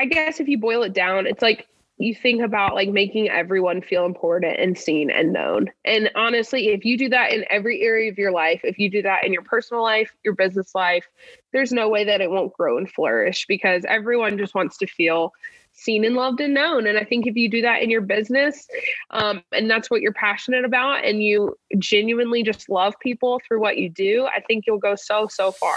I guess if you boil it down, it's like you think about like making everyone feel important and seen and known. And honestly, if you do that in every area of your life, if you do that in your personal life, your business life, there's no way that it won't grow and flourish because everyone just wants to feel seen and loved and known. And I think if you do that in your business, um, and that's what you're passionate about, and you genuinely just love people through what you do, I think you'll go so, so far.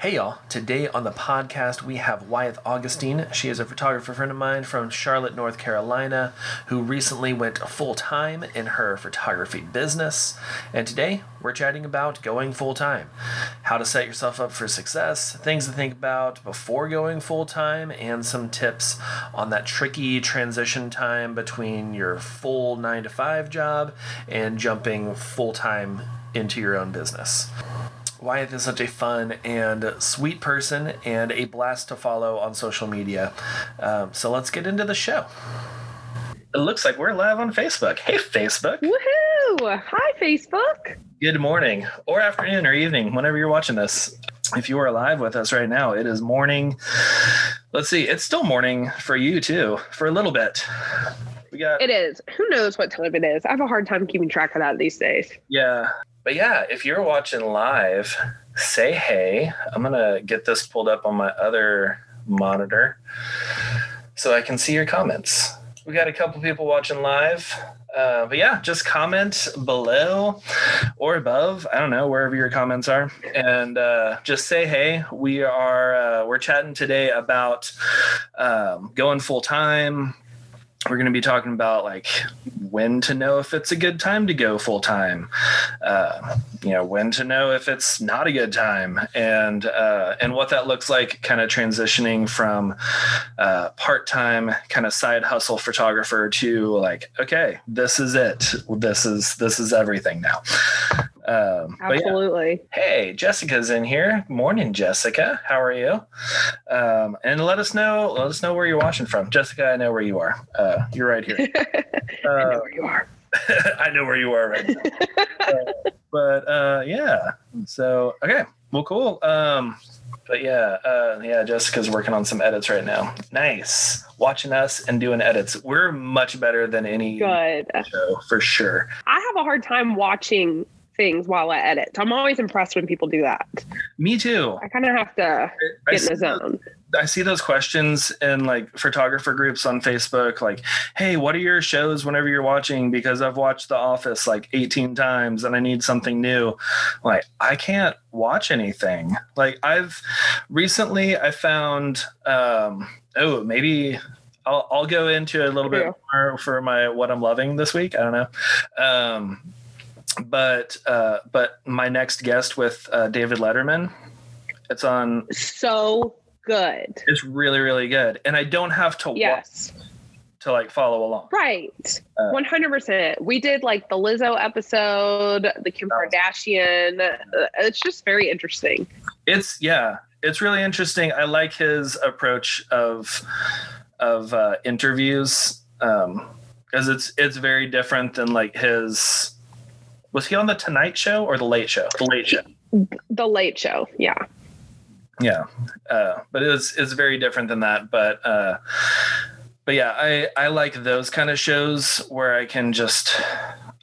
Hey y'all, today on the podcast we have Wyeth Augustine. She is a photographer friend of mine from Charlotte, North Carolina, who recently went full time in her photography business. And today we're chatting about going full time, how to set yourself up for success, things to think about before going full time, and some tips on that tricky transition time between your full nine to five job and jumping full time into your own business. Wyeth is such a fun and sweet person and a blast to follow on social media. Um, so let's get into the show. It looks like we're live on Facebook. Hey, Facebook. Woohoo! Hi, Facebook. Good morning, or afternoon, or evening, whenever you're watching this. If you are live with us right now, it is morning. Let's see, it's still morning for you too, for a little bit. We got. It is. Who knows what time it is? I have a hard time keeping track of that these days. Yeah, but yeah, if you're watching live, say hey. I'm to get this pulled up on my other monitor so I can see your comments. We got a couple people watching live. Uh, but yeah, just comment below or above. I don't know wherever your comments are, and uh, just say hey. We are uh, we're chatting today about um, going full time, we're going to be talking about like when to know if it's a good time to go full time uh, you know when to know if it's not a good time and uh, and what that looks like kind of transitioning from uh, part-time kind of side hustle photographer to like okay this is it. This is this is everything now um, Absolutely. Yeah. Hey, Jessica's in here. Morning, Jessica. How are you? Um, and let us know. Let us know where you're watching from, Jessica. I know where you are. Uh, you're right here. Uh, I know where you are. I know where you are right now. uh, but uh, yeah. So okay. Well, cool. Um, but yeah, uh, yeah, Jessica's working on some edits right now. Nice. Watching us and doing edits. We're much better than any good show for sure. I have a hard time watching things while I edit. I'm always impressed when people do that. Me too. I kind of have to I, get I in the zone. I see those questions in like photographer groups on Facebook, like, hey, what are your shows whenever you're watching? Because I've watched The Office like 18 times and I need something new. Like, I can't watch anything. Like, I've recently I found um oh, maybe I'll I'll go into a little bit more for my what I'm loving this week. I don't know. Um but uh, but my next guest with uh, David Letterman, it's on. So good. It's really really good, and I don't have to yes. to like follow along. Right, uh, one hundred percent. We did like the Lizzo episode, the Kim Kardashian. Uh, it's just very interesting. It's yeah, it's really interesting. I like his approach of of uh, interviews um, because it's it's very different than like his was he on the Tonight Show or the Late Show? The Late Show. The Late Show. Yeah. Yeah, uh, but it's it's very different than that. But uh, but yeah, I I like those kind of shows where I can just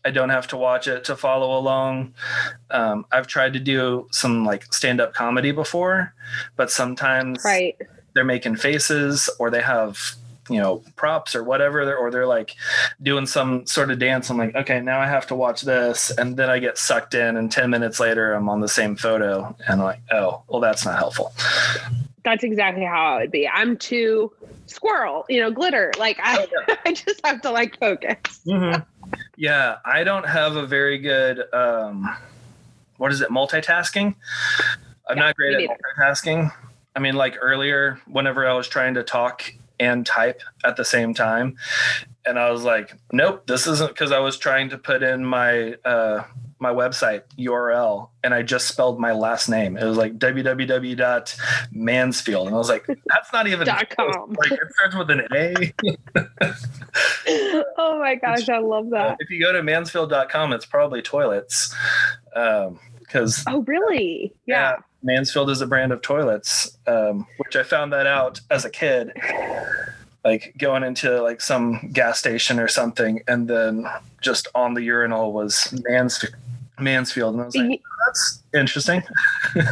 I don't have to watch it to follow along. Um, I've tried to do some like stand up comedy before, but sometimes right. they're making faces or they have you know props or whatever or they're like doing some sort of dance i'm like okay now i have to watch this and then i get sucked in and 10 minutes later i'm on the same photo and I'm like oh well that's not helpful That's exactly how I would be. I'm too squirrel, you know, glitter. Like I, Oh, yeah. I just have to like focus. mm-hmm. Yeah, I don't have a very good um what is it, multitasking? I'm Yeah, not great at multitasking. I mean, like earlier, whenever I was trying to talk and type at the same time, and I was like, nope, this isn't because I was trying to put in my uh my website URL and I just spelled my last name. It was like www.mansfield. And I was like, that's not even com. like it starts with an A. oh my gosh, I love that. if you go to mansfield.com, it's probably toilets. Um, because Oh really? Yeah. Mansfield is a brand of toilets, um, which I found that out as a kid, like going into like some gas station or something, and then just on the urinal was Mansfield. Mansfield, and I was like, Y- "That's interesting."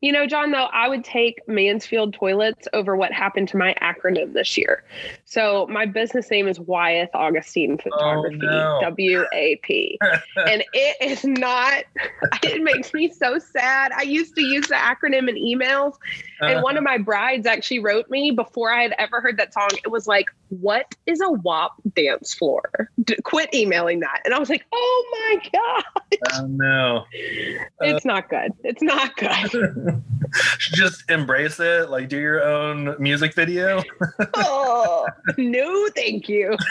You know, John, though, I would take Mansfield Toilets over what happened to my acronym this year. So my business name is Wyeth Augustine oh, Photography, no. W A P. And it is not, it makes me so sad. I used to use the acronym in emails, and uh-huh. one of my brides actually wrote me before I had ever heard that song. It was like, What is a WAP dance floor? D- quit emailing that. And I was like, Oh my God, oh no, it's not good. It's not good. just embrace it. Like, do your own music video. oh, no, thank you.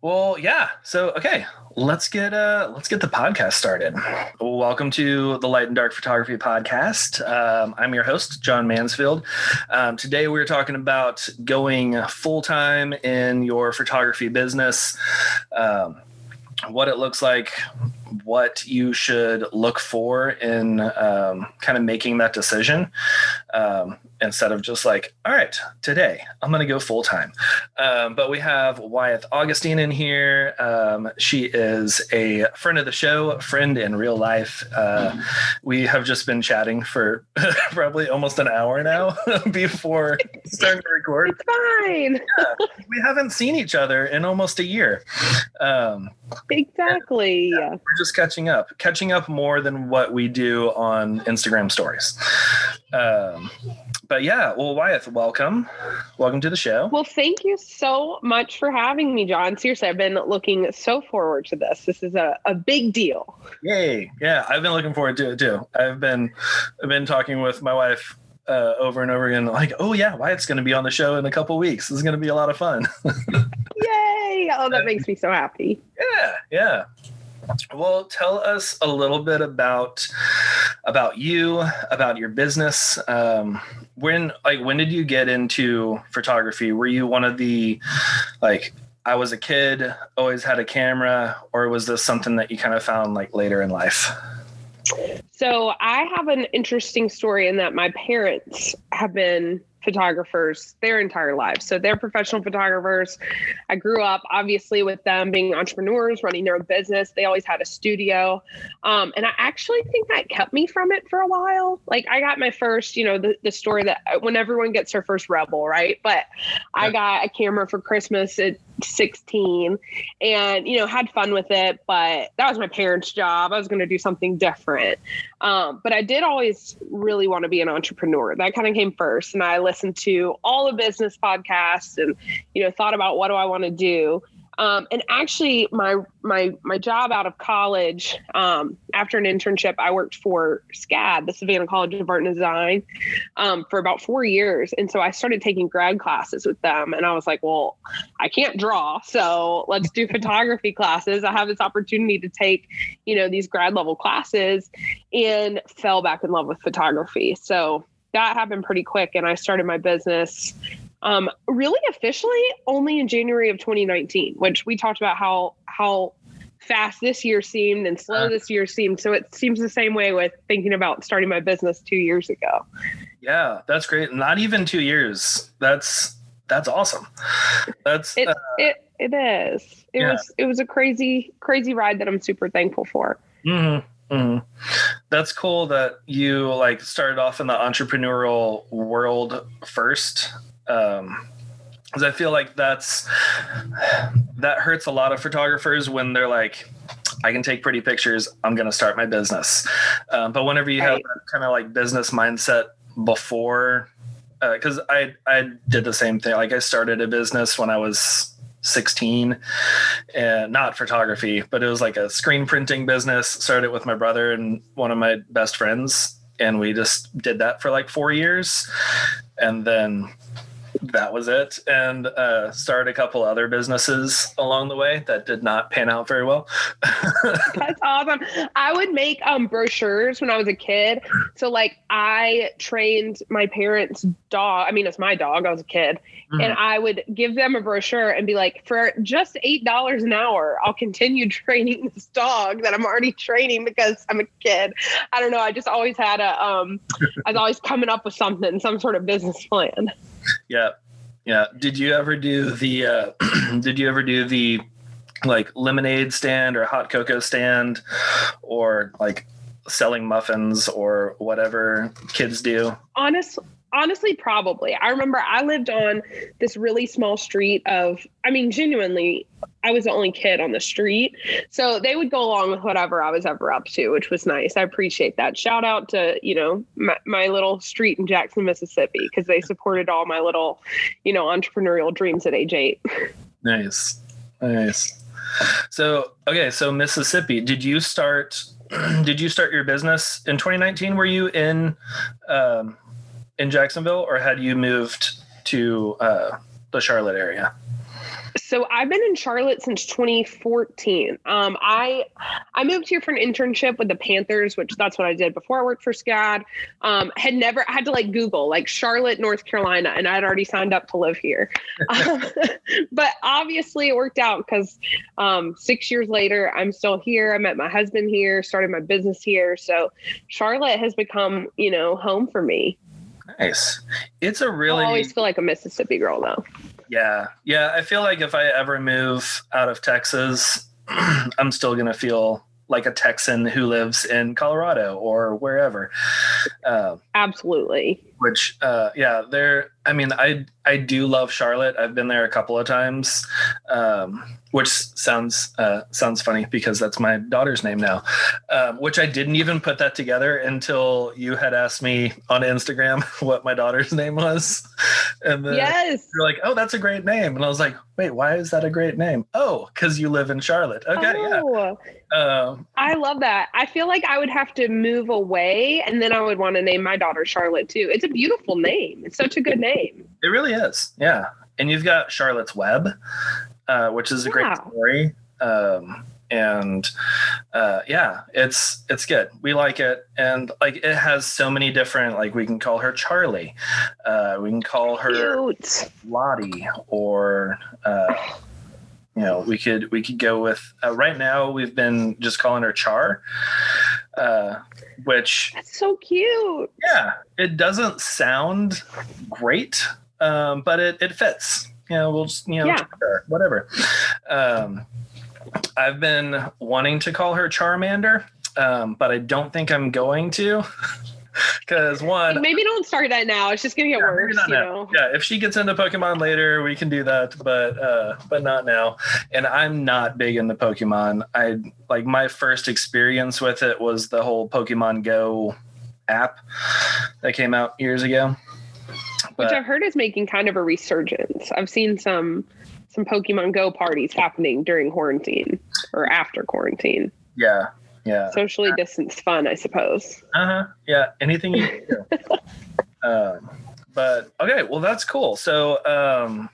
Well, yeah. So, okay, let's get uh let's get the podcast started. Welcome to the Light and Dark Photography Podcast. Um, I'm your host, John Mansfield. Um, today, we're talking about going full time in your photography business. Um, what it looks like, what you should look for in um, kind of making that decision. Um, instead of just like, all right, today I'm going to go full time. Um, but we have Wyeth Augustine in here. Um, she is a friend of the show, friend in real life. Uh, we have just been chatting for probably almost an hour now before starting to record. It's fine. yeah, We haven't seen each other in almost a year. Um, Exactly. we're just catching up, catching up more than what we do on Instagram stories. But yeah, well, Wyeth, welcome, welcome to the show. Well, thank you so much for having me, John. Seriously, I've been looking so forward to this. This is a, a big deal. Yay! Yeah, I've been looking forward to it too. I've been, I've been talking with my wife uh, over and over again, like, oh yeah, Wyeth's going to be on the show in a couple weeks. This is going to be a lot of fun. Yay! Oh, that makes me so happy. yeah, yeah. Well, tell us a little bit about about you, about your business. Um, when like when did you get into photography? Were you one of the like I was a kid, always had a camera, or was this something that you kind of found like later in life? So I have an interesting story in that my parents have been photographers their entire lives. So they're professional photographers. I grew up obviously with them being entrepreneurs, running their own business. They always had a studio. Um, and I actually think that kept me from it for a while. Like I got my first, you know, the, the story that when everyone gets their first rebel, right? But I got a camera for Christmas at 16 and, you know, had fun with it. But that was my parents' job. I was going to do something different. Um, but I did always really want to be an entrepreneur. That kind of came first. And I listened to all the business podcasts and, you know, thought about what do I want to do. Um, and actually, my my my job out of college, um, after an internship, I worked for SCAD, the Savannah College of Art and Design, um, for about four years. And so I started taking grad classes with them. And I was like, well, I can't draw, so let's do photography classes. I have this opportunity to take, you know, these grad level classes, and fell back in love with photography. So that happened pretty quick, and I started my business um, really officially only in January of 2019, which we talked about how how fast this year seemed and slow Uh. this year seemed. So it seems the same way with thinking about starting my business two years ago. Yeah, that's great. Not even two years. That's that's awesome. That's It uh, it it is. It Yeah. was it was a crazy crazy ride that I'm super thankful for. mhm, mhm. that's cool that you like started off in the entrepreneurial world first. Um, because I feel like that's that hurts a lot of photographers when they're like, I can take pretty pictures. I'm to start my business. Um, but whenever you have that kind of like business mindset before because uh, I I did the same thing. Like I started a business when I was 16 and not photography, but it was like a screen printing business. Started with my brother and one of my best friends. And we just did that for like four years. And then that was it. And uh, started a couple other businesses along the way that did not pan out very well. That's awesome. I would make um, brochures when i was a kid. So like i trained my parents dog i mean it's my dog i was a kid mm-hmm. and i would give them a brochure and be like for just eight dollars an hour i'll continue training this dog that i'm already training because i'm a kid i don't know i just always had a um i was always coming up with something some sort of business plan yeah. Yeah. Did you ever do the uh did you ever do the like lemonade stand or hot cocoa stand or like selling muffins or whatever kids do? Honestly, honestly probably. I remember i lived on this really small street of i mean genuinely i was the only kid on the street. So they would go along with whatever i was ever up to which was nice. I appreciate that. Shout out to you know my, my little street in jackson mississippi because they supported all my little you know entrepreneurial dreams at age eight. Nice. Nice. So okay so mississippi did you start did you start your business in 2019 were you in um, in Jacksonville, or had you moved to uh, the Charlotte area? So I've been in Charlotte since 2014. Um, I I moved here for an internship with the Panthers, which that's what I did before I worked for SCAD. Um, had never had to like Google like Charlotte, North Carolina, and I had already signed up to live here. um, but obviously it worked out because um, six years later I'm still here. I met my husband here, started my business here. So Charlotte has become you know home for me. Nice. It's a really. I always feel like a Mississippi girl, though. Yeah, yeah. I feel like if I ever move out of Texas, I'm still gonna feel like a Texan who lives in Colorado or wherever. Uh, Absolutely. Which, uh, yeah, there. I mean, I I do love Charlotte. I've been there a couple of times, um, which sounds uh, sounds funny because that's my daughter's name now. Um, which I didn't even put that together until you had asked me on Instagram what my daughter's name was, and then yes, you're like, "Oh, that's a great name," and I was like, "Wait, why is that a great name?" Oh, because you live in Charlotte. Okay, oh, yeah. Um, I love that. I feel like I would have to move away, and then I would want to name my daughter Charlotte too. It's a beautiful name. It's such a good name. It really is. Yeah. And you've got Charlotte's Web, uh, which is a yeah. great story. Um, and uh, yeah, it's it's good. We like it, and like it has so many different. Like we can call her Charlie, uh, we can call her Cute. Lottie, or uh, you know, we could we could go with. Uh, right now, we've been just calling her Char, uh, which that's so cute. Yeah, it doesn't sound great, um, but it, it fits. You know, we'll just, you know, yeah. whatever. Um, I've been wanting to call her Charmander, um, but I don't think I'm going to. Because one, maybe don't start that now. It's just gonna get yeah, worse. You know? Yeah, if she gets into Pokemon later, we can do that, but uh, but not now. And I'm not big into Pokemon. I like my first experience with it was the whole Pokemon Go app that came out years ago which I've heard is making kind of a resurgence. I've seen some some Pokemon Go parties happening during quarantine or after quarantine. Yeah, yeah. Socially uh, distanced fun, I suppose. Uh huh. Yeah. Anything you can do. um, but okay, well that's cool. So um,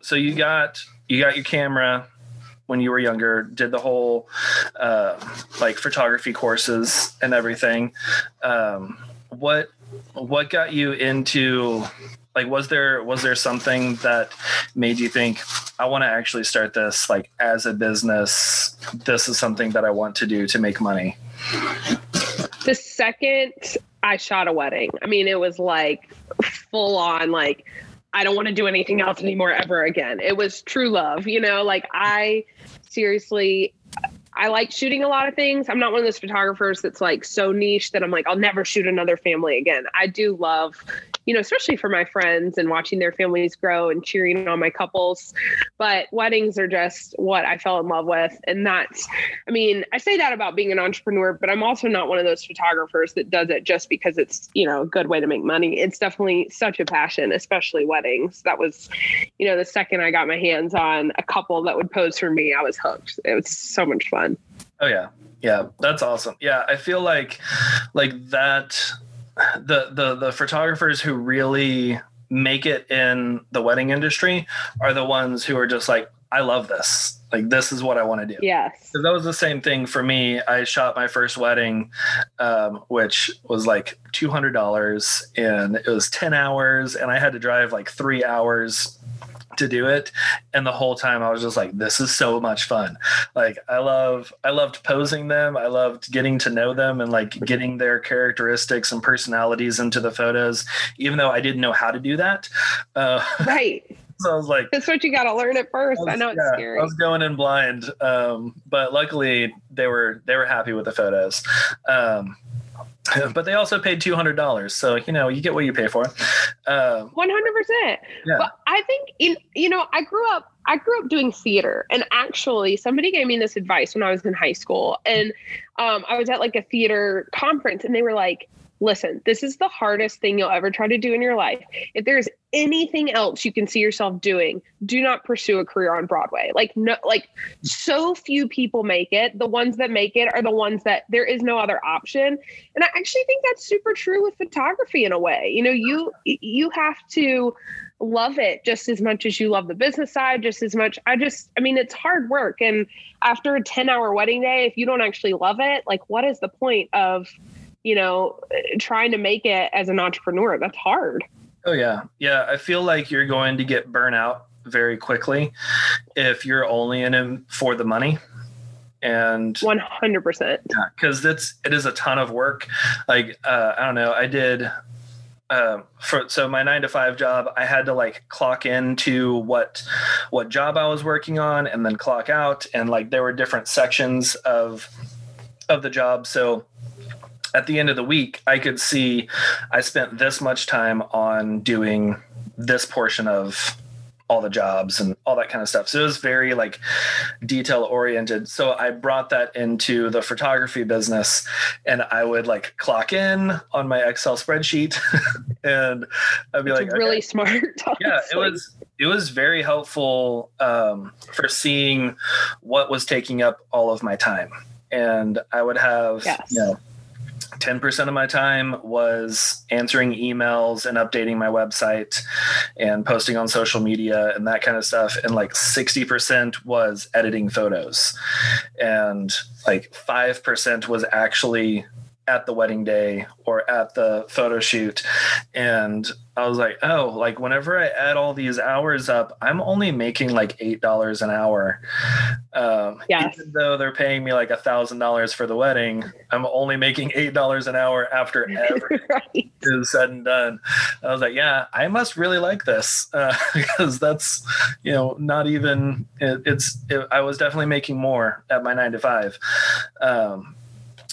so you got you got your camera when you were younger did the whole uh, like photography courses and everything um, what what got you into like was there was there something that made you think i want to actually start this like as a business this is something that i want to do to make money the second i shot a wedding i mean it was like full on like i don't want to do anything else anymore ever again it was true love you know like i seriously I like shooting a lot of things. I'm not one of those photographers that's like so niche that I'm like, I'll never shoot another family again. I do love, you know, especially for my friends and watching their families grow and cheering on my couples. But weddings are just what I fell in love with. And that's, I mean, I say that about being an entrepreneur, but I'm also not one of those photographers that does it just because it's, you know, a good way to make money. It's definitely such a passion, especially weddings. That was, you know, the second I got my hands on a couple that would pose for me, I was hooked. It was so much fun. Oh yeah. Yeah, that's awesome. Yeah, I feel like like that the the the photographers who really make it in the wedding industry are the ones who are just like I love this. Like this is what I want to do. Yes. that was the same thing for me. I shot my first wedding, um, which was like two hundred dollars, and it was ten hours, and I had to drive like three hours to do it. And the whole time i was just like this is so much fun. Like i love i loved posing them. I loved getting to know them and like getting their characteristics and personalities into the photos even though i didn't know how to do that. Uh, right. so i was like that's what you got to learn at first. I, was, I know it's yeah, scary. I was going in blind um, but luckily they were they were happy with the photos. Um, but they also paid two hundred dollars, so you know you get what you pay for. Uh, one hundred percent. But I think in you know I grew up I grew up doing theater, and actually somebody gave me this advice when I was in high school, and um, I was at like a theater conference, and they were like, listen, this is the hardest thing you'll ever try to do in your life. If there's anything else you can see yourself doing, do not pursue a career on Broadway. Like no like so few people make it. The ones that make it are the ones that there is no other option. And I actually think that's super true with photography in a way. You know, you you have to love it just as much as you love the business side just as much i just i mean it's hard work and after a 10 hour wedding day if you don't actually love it like what is the point of you know, trying to make it as an entrepreneur. That's hard. Oh yeah. Yeah. I feel like you're going to get burnout very quickly if you're only in it for the money and 100% yeah because it's it is a ton of work like uh i don't know i did uh, for so my nine to five job, I had to like clock into what what job I was working on and then clock out, and like there were different sections of of the job. So at the end of the week, I could see I spent this much time on doing this portion of all the jobs and all that kind of stuff. So it was very like detail oriented. So I brought that into the photography business and I would like clock in on my Excel spreadsheet and I'd be like really okay. smart. Honestly. Yeah, it was it was very helpful um, for seeing what was taking up all of my time. And I would have yes. you know 10% of my time was answering emails and updating my website and posting on social media and that kind of stuff. And like 60% was editing photos. And like 5% was actually at the wedding day or at the photo shoot and i was like oh like whenever i add all these hours up i'm only making like eight dollars an hour um yes. even though they're paying me like a thousand dollars for the wedding i'm only making eight dollars an hour after everything right. is said and done i was like yeah i must really like this uh, because that's you know not even it, it's it, i was definitely making more at my nine to five um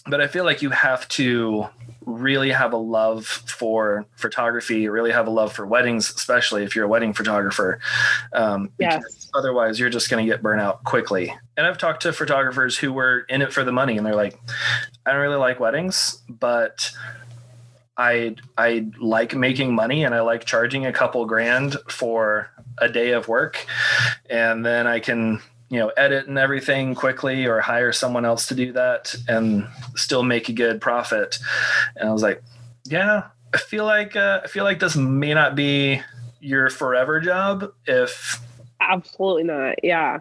but I feel like you have to really have a love for photography, really have a love for weddings, especially if you're a wedding photographer. Um, yes. Otherwise, you're just going to get burnt out quickly. And I've talked to photographers who were in it for the money, and they're like, "I don't really like weddings, but." I I like making money and I like charging a couple grand for a day of work and then I can you know edit and everything quickly or hire someone else to do that and still make a good profit. And i was like yeah i feel like uh, i feel like this may not be your forever job if absolutely not. Yeah.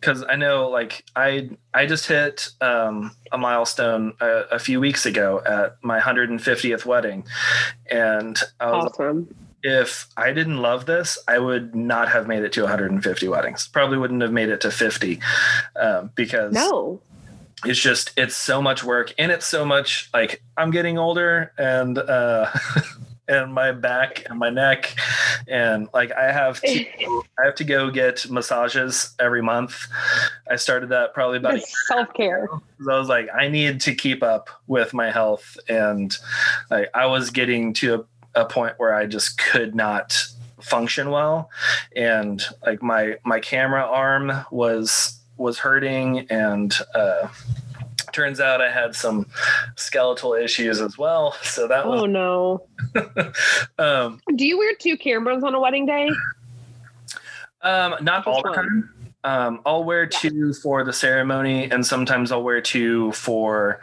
Because uh, I know, like I, I just hit um, a milestone a, a, few weeks ago at my 150th wedding, and I was awesome if I didn't love this, I would not have made it to 150 weddings. Probably wouldn't have made it to 50 um, because no, it's just it's so much work and it's so much like I'm getting older and uh, and my back and my neck and like I have to I have to go get massages every month. I started that probably about self care. I was like I need to keep up with my health and like I was getting to a a point where I just could not function well and like my my camera arm was was hurting and uh turns out I had some skeletal issues as well. So that was Oh no. um Do you wear two cameras on a wedding day? um not all the time. Um, I'll wear two for the ceremony, and sometimes I'll wear two for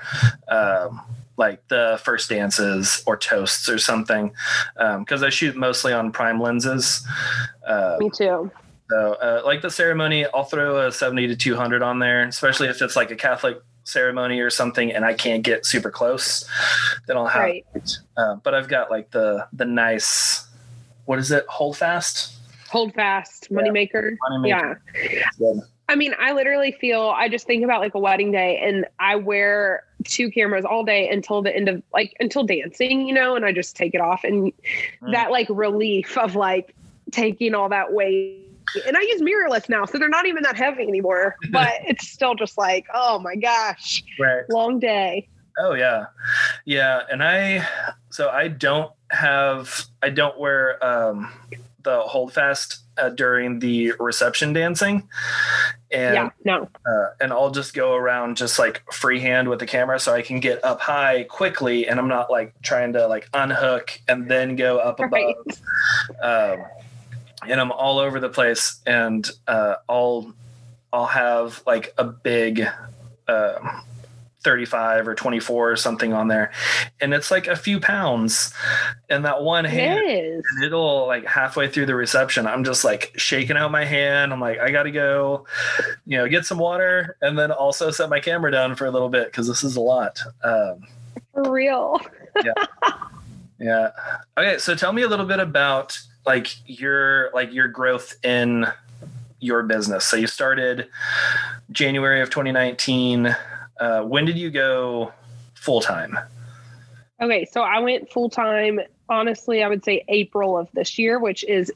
um, like the first dances or toasts or something, because I shoot mostly on prime lenses. Uh, Me too. so, uh, like the ceremony, I'll throw a 70 to 200 on there, especially if it's like a Catholic ceremony or something, and I can't get super close. Then I'll have. Right. Uh, but I've got like the the nice, what is it? Hold fast. Hold fast, Yeah. moneymaker. Moneymaker. Yeah. I mean, I literally feel I just think about like a wedding day and I wear two cameras all day until the end of like until dancing, you know, and I just take it off and Mm. that like relief of like taking all that weight. And I use mirrorless now, so they're not even that heavy anymore. But it's still just like, oh my gosh, Right. long day. Oh yeah, yeah. And I, so I don't have, I don't wear um, the hold fast uh, during the reception dancing, and yeah, no. uh, and I'll just go around just like freehand with the camera, so I can get up high quickly, and I'm not like trying to like unhook and then go up above. Right. um, and I'm all over the place, and uh, I'll I'll have like a big um 35 or 24 or something on there, and it's like a few pounds in that one hand. It. And it'll like halfway through the reception, I'm just like shaking out my hand. I'm like, I gotta go, you know, get some water, and then also set my camera down for a little bit because this is a lot. Um, For real. Yeah. Yeah. Okay, so tell me a little bit about like your like your growth in your business. So you started January of 2019. Uh, when did you go full time? Okay, so I went full time. Honestly, I would say April of this year, which is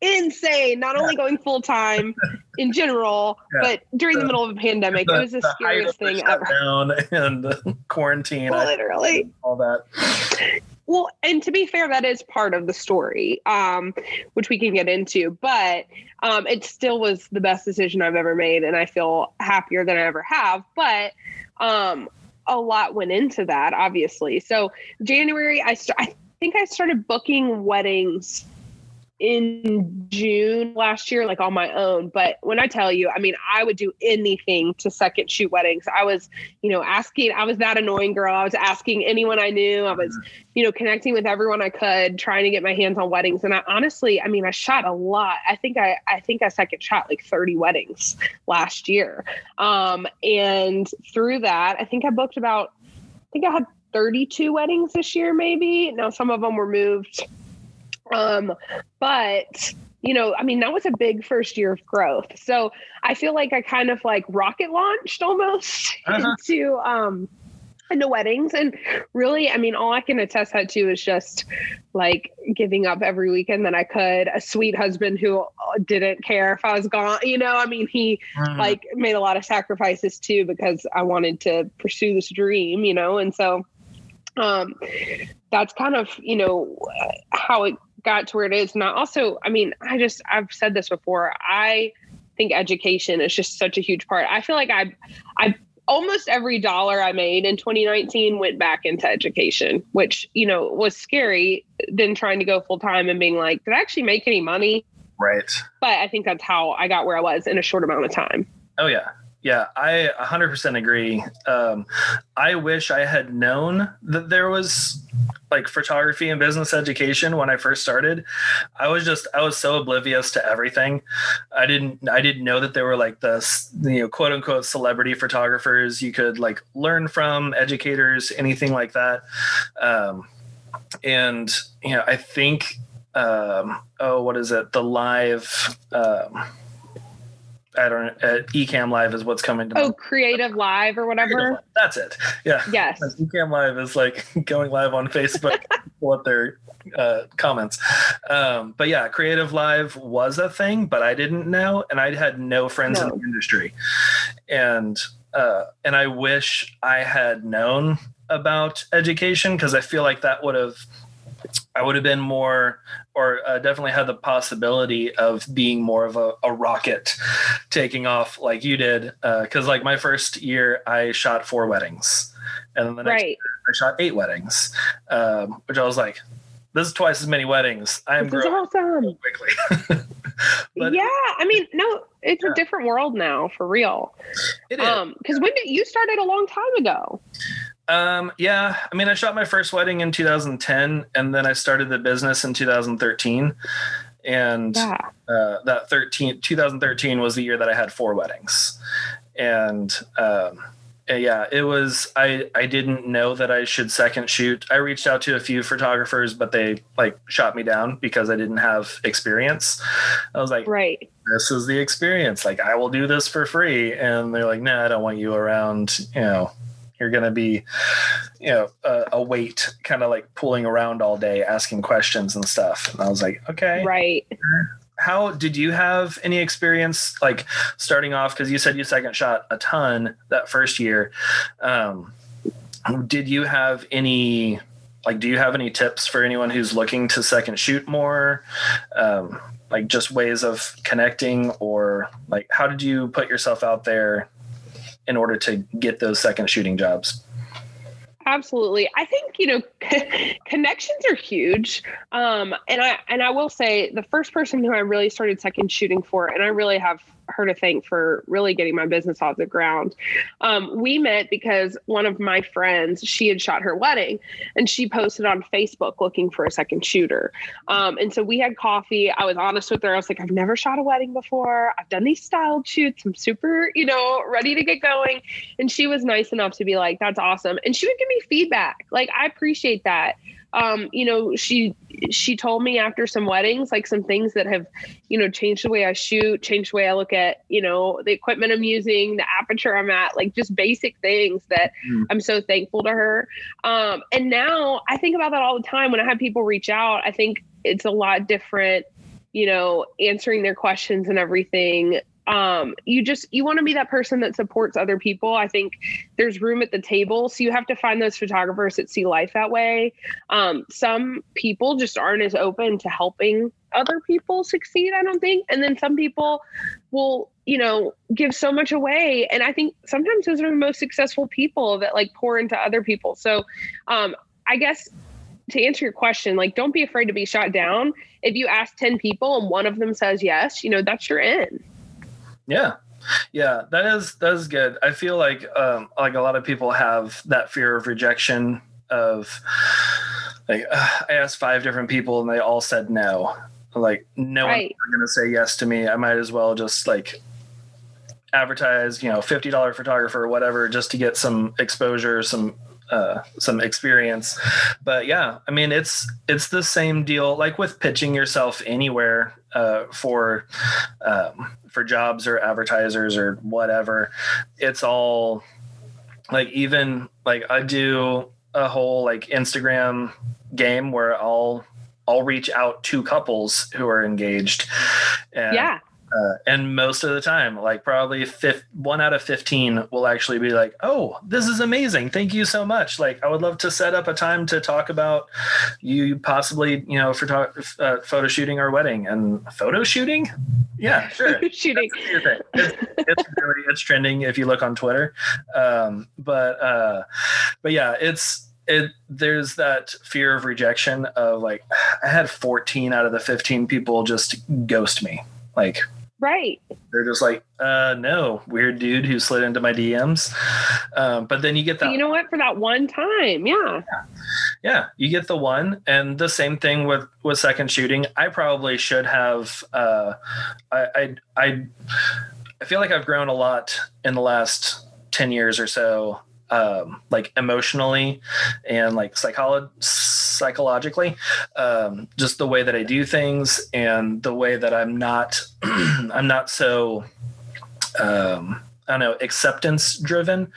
insane. Not only going full time in general, Yeah. but during the middle of a pandemic, it was the, scariest thing ever. Down and quarantine, Literally. all that. Well, and to be fair, that is part of the story, um, which we can get into. But um, it still was the best decision I've ever made, and I feel happier than I ever have. But um, a lot went into that, obviously. So January, I st- I think I started booking weddings in June last year, like on my own. But when I tell you, I mean, I would do anything to second shoot weddings. I was, you know, asking, I was that annoying girl. I was asking anyone I knew. I was, you know, connecting with everyone I could, trying to get my hands on weddings. And I honestly, I mean, I shot a lot. I think I, I think I second shot like 30 weddings last year. Um, and through that, I think I booked about, I think I had 32 weddings this year, maybe. Now some of them were moved. Um, but you know, I mean, that was a big first year of growth. So I feel like I kind of like rocket launched almost Uh-huh. into um into weddings. And really, I mean, all I can attest that to is just like giving up every weekend that I could, a sweet husband who didn't care if I was gone. You know, I mean, he Mm-hmm. like made a lot of sacrifices too because I wanted to pursue this dream, you know, and so um that's kind of, you know, how it got to where it is. And I also, I mean, I just I've said this before. I think education is just such a huge part. I feel like I I almost every dollar I made in 2019 went back into education, which, you know, was scary than trying to go full time and being like, did I actually make any money? right. But I think that's how I got where I was in a short amount of time. Oh yeah. Yeah, I 100% agree. Um, I wish I had known that there was like photography and business education when I first started. I was just I was so oblivious to everything. I didn't I didn't know that there were like the you know quote unquote celebrity photographers you could like learn from, educators, anything like that. Um, and you know, I think um, oh, what is it? The live. Um, I don't. Uh, Ecamm Live is what's coming to. Oh. Creative Live or whatever. That's it. Yeah. Yes. Ecamm Live is like going live on Facebook. what their uh, comments. Um, but yeah, Creative Live was a thing, but I didn't know, and I had no friends in the industry, and uh, and I wish I had known about education because I feel like that would have I would have been more, or uh, definitely had the possibility of being more of a, a rocket taking off like you did. Because, uh, like, my first year, I shot four weddings. And then the next right. year, I shot eight weddings, um, which I was like, this is twice as many weddings. I am This is growing awesome. quickly. But- yeah, I mean, no, it's Yeah. a different world now for real. it is. Um, because when did you started a long time ago? Um, yeah, I mean, I shot my first wedding in 2010, and then I started the business in 2013. And Yeah. uh, that 13, 2013 was the year that I had four weddings. And um, yeah, it was. I I didn't know that I should second shoot. I reached out to a few photographers, but they like shot me down because I didn't have experience. I was like, Right. this is the experience. Like, I will do this for free. And they're like, no, I don't want you around. You know, you're going to be, you know, a, a weight kind of like pulling around all day, asking questions and stuff. And I was like, okay. Right. How did you have any experience like starting off? Because you said you second shot a ton that first year. Um, did you have any? Like, do you have any tips for anyone who's looking to second shoot more? Um, like, just ways of connecting, or like, how did you put yourself out there in order to get those second shooting jobs? Absolutely. I think, you know, connections are huge. Um, and I and I will say the first person who I really started second shooting for, and I really have her to thank for really getting my business off the ground. Um, we met because one of my friends, she had shot her wedding and she posted on Facebook looking for a second shooter. Um, and so we had coffee. I was honest with her. I was like, I've never shot a wedding before. I've done these styled shoots. I'm super, you know, ready to get going. And she was nice enough to be like, that's awesome. And she would give me feedback. Like, I appreciate that. Um, you know, she she told me after some weddings, like some things that have, you know, changed the way I shoot, changed the way I look at, you know, the equipment I'm using, the aperture I'm at, like just basic things that Mm. I'm so thankful to her. Um, and now I think about that all the time when I have people reach out. I think it's a lot different, you know, answering their questions and everything um you just you want to be that person that supports other people. I think there's room at the table so you have to find those photographers that see life that way. Um some people just aren't as open to helping other people succeed i don't think. And then some people will you know give so much away and i think sometimes those are the most successful people that like pour into other people. So um i guess to answer your question like don't be afraid to be shot down. If you ask 10 people and one of them says yes you know that's your end Yeah. Yeah, that is that is good. I feel like um like a lot of people have that fear of rejection of like uh, I asked five different people and they all said no. Like no Right. one's going to say yes to me. I might as well just like advertise, you know, $50 photographer or whatever just to get some exposure, some uh, some experience. But yeah, I mean, it's it's the same deal like with pitching yourself anywhere uh, for um, for jobs or advertisers or whatever. It's all like even like I do a whole like Instagram game where I'll I'll reach out to couples who are engaged. And, yeah uh, and most of the time, like probably fifth, one out of 15 will actually be like, oh, this is amazing. Thank you so much. Like, I would love to set up a time to talk about you possibly, you know, photo, uh, photo shooting our wedding and photo shooting. Yeah, sure. shooting That's your thing. It's, it's really, it's trending if you look on Twitter. Um, but, uh, but yeah, it's, it, there's that fear of rejection of like, I had 14 out of the 15 people just ghost me. Like, right they're just like, uh, no, weird dude who slid into my DMs. Um, but then you get that, you know what for that one time yeah yeah, you get the one, and the same thing with with second shooting. I probably should have. Uh, I, I I I feel like I've grown a lot in the last ten years or so. Um, like emotionally and like psycholo- psychologically, um, just the way that I do things and the way that I'm not, I'm not so, um, I don't know, acceptance driven.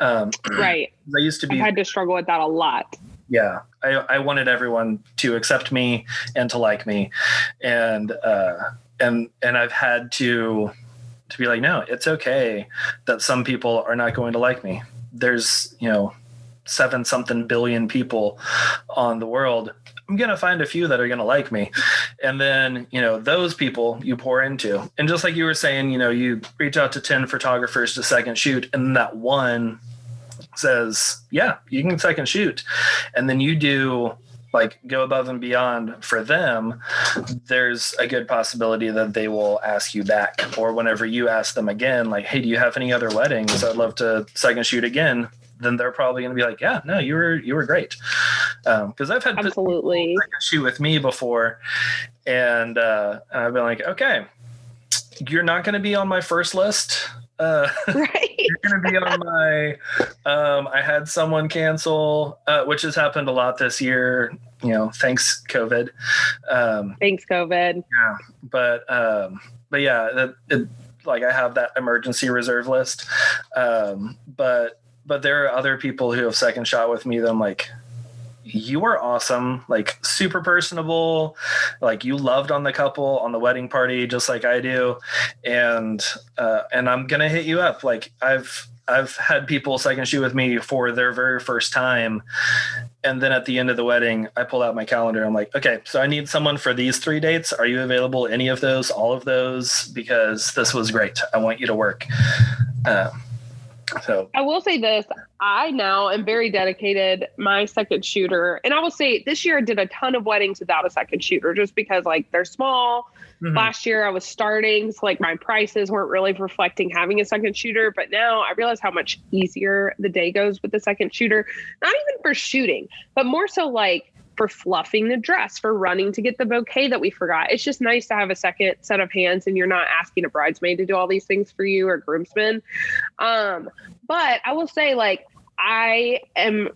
Um, right I used to be. i've had to struggle with that a lot yeah I, I wanted everyone to accept me and to like me and uh and and i've had to to be like no it's okay that some people are not going to like me. There's you know seven something billion people on the world. I'm gonna find a few that are gonna like me, and then you know those people you pour into, and just like you were saying, you know, you reach out to ten photographers to second shoot, and that one says, "Yeah, you can second shoot," and then you do like go above and beyond for them, there's a good possibility that they will ask you back. Or whenever you ask them again, like, hey, do you have any other weddings? I'd love to second shoot again. Then they're probably going to be like, yeah, no, you were you were great. Because um, I've had absolutely shoot with me before, and uh, I've been like, okay, you're not going to be on my first list. Uh, right. you're going to be on my. Um, I had someone cancel, uh, which has happened a lot this year. You know, thanks COVID. Um, thanks COVID. Yeah, but um, but yeah, that it, like I have that emergency reserve list. Um, but but there are other people who have second shot with me that I'm like, you are awesome, like super personable, like you loved on the couple on the wedding party just like I do, and uh, and I'm gonna hit you up. Like I've I've had people second shoot with me for their very first time, and then at the end of the wedding, I pull out my calendar. I'm like, okay, so I need someone for these three dates. Are you available? Any of those? All of those? Because this was great. I want you to work. Uh, so I will say this I now am very dedicated. My second shooter, and I will say this year I did a ton of weddings without a second shooter just because like they're small. Mm-hmm. Last year I was starting, so like my prices weren't really reflecting having a second shooter. But now I realize how much easier the day goes with the second shooter, not even for shooting, but more so like for fluffing the dress, for running to get the bouquet that we forgot. It's just nice to have a second set of hands and you're not asking a bridesmaid to do all these things for you or groomsmen. Um, but I will say, like, I am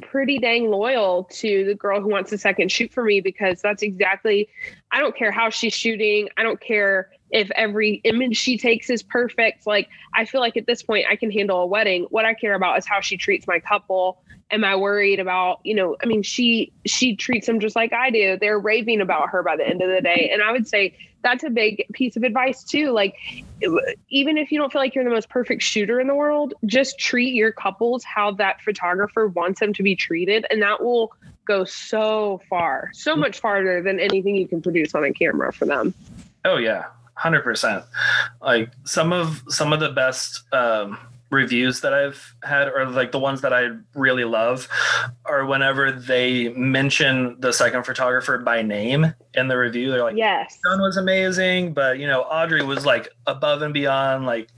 pretty dang loyal to the girl who wants a second shoot for me because that's exactly I don't care how she's shooting. I don't care if every image she takes is perfect. Like I feel like at this point I can handle a wedding. What I care about is how she treats my couple am I worried about, you know, I mean, she she treats them just like I do. They're raving about her by the end of the day. And I would say that's a big piece of advice too. Like even if you don't feel like you're the most perfect shooter in the world, just treat your couples how that photographer wants them to be treated and that will go so far, so mm-hmm. much farther than anything you can produce on a camera for them. Oh yeah. 100% like some of some of the best um reviews that I've had, or like the ones that I really love, are whenever they mention the second photographer by name in the review. They're like, "Yes, John was amazing," but you know, Audrey was like above and beyond. Like,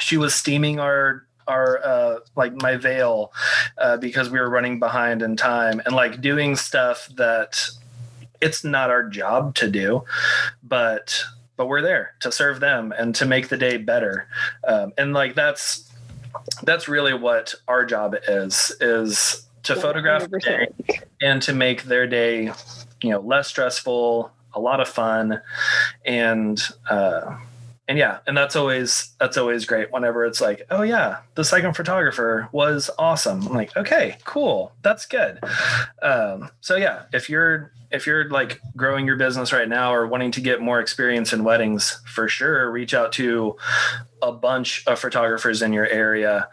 she was steaming our our uh, like my veil uh, because we were running behind in time and like doing stuff that it's not our job to do, but but we're there to serve them and to make the day better. Um, and like that's that's really what our job is is to 100%. photograph the day and to make their day you know less stressful a lot of fun and uh and yeah and that's always that's always great whenever it's like oh yeah the second photographer was awesome i'm like okay cool that's good um, so yeah if you're if you're like growing your business right now or wanting to get more experience in weddings for sure reach out to a bunch of photographers in your area.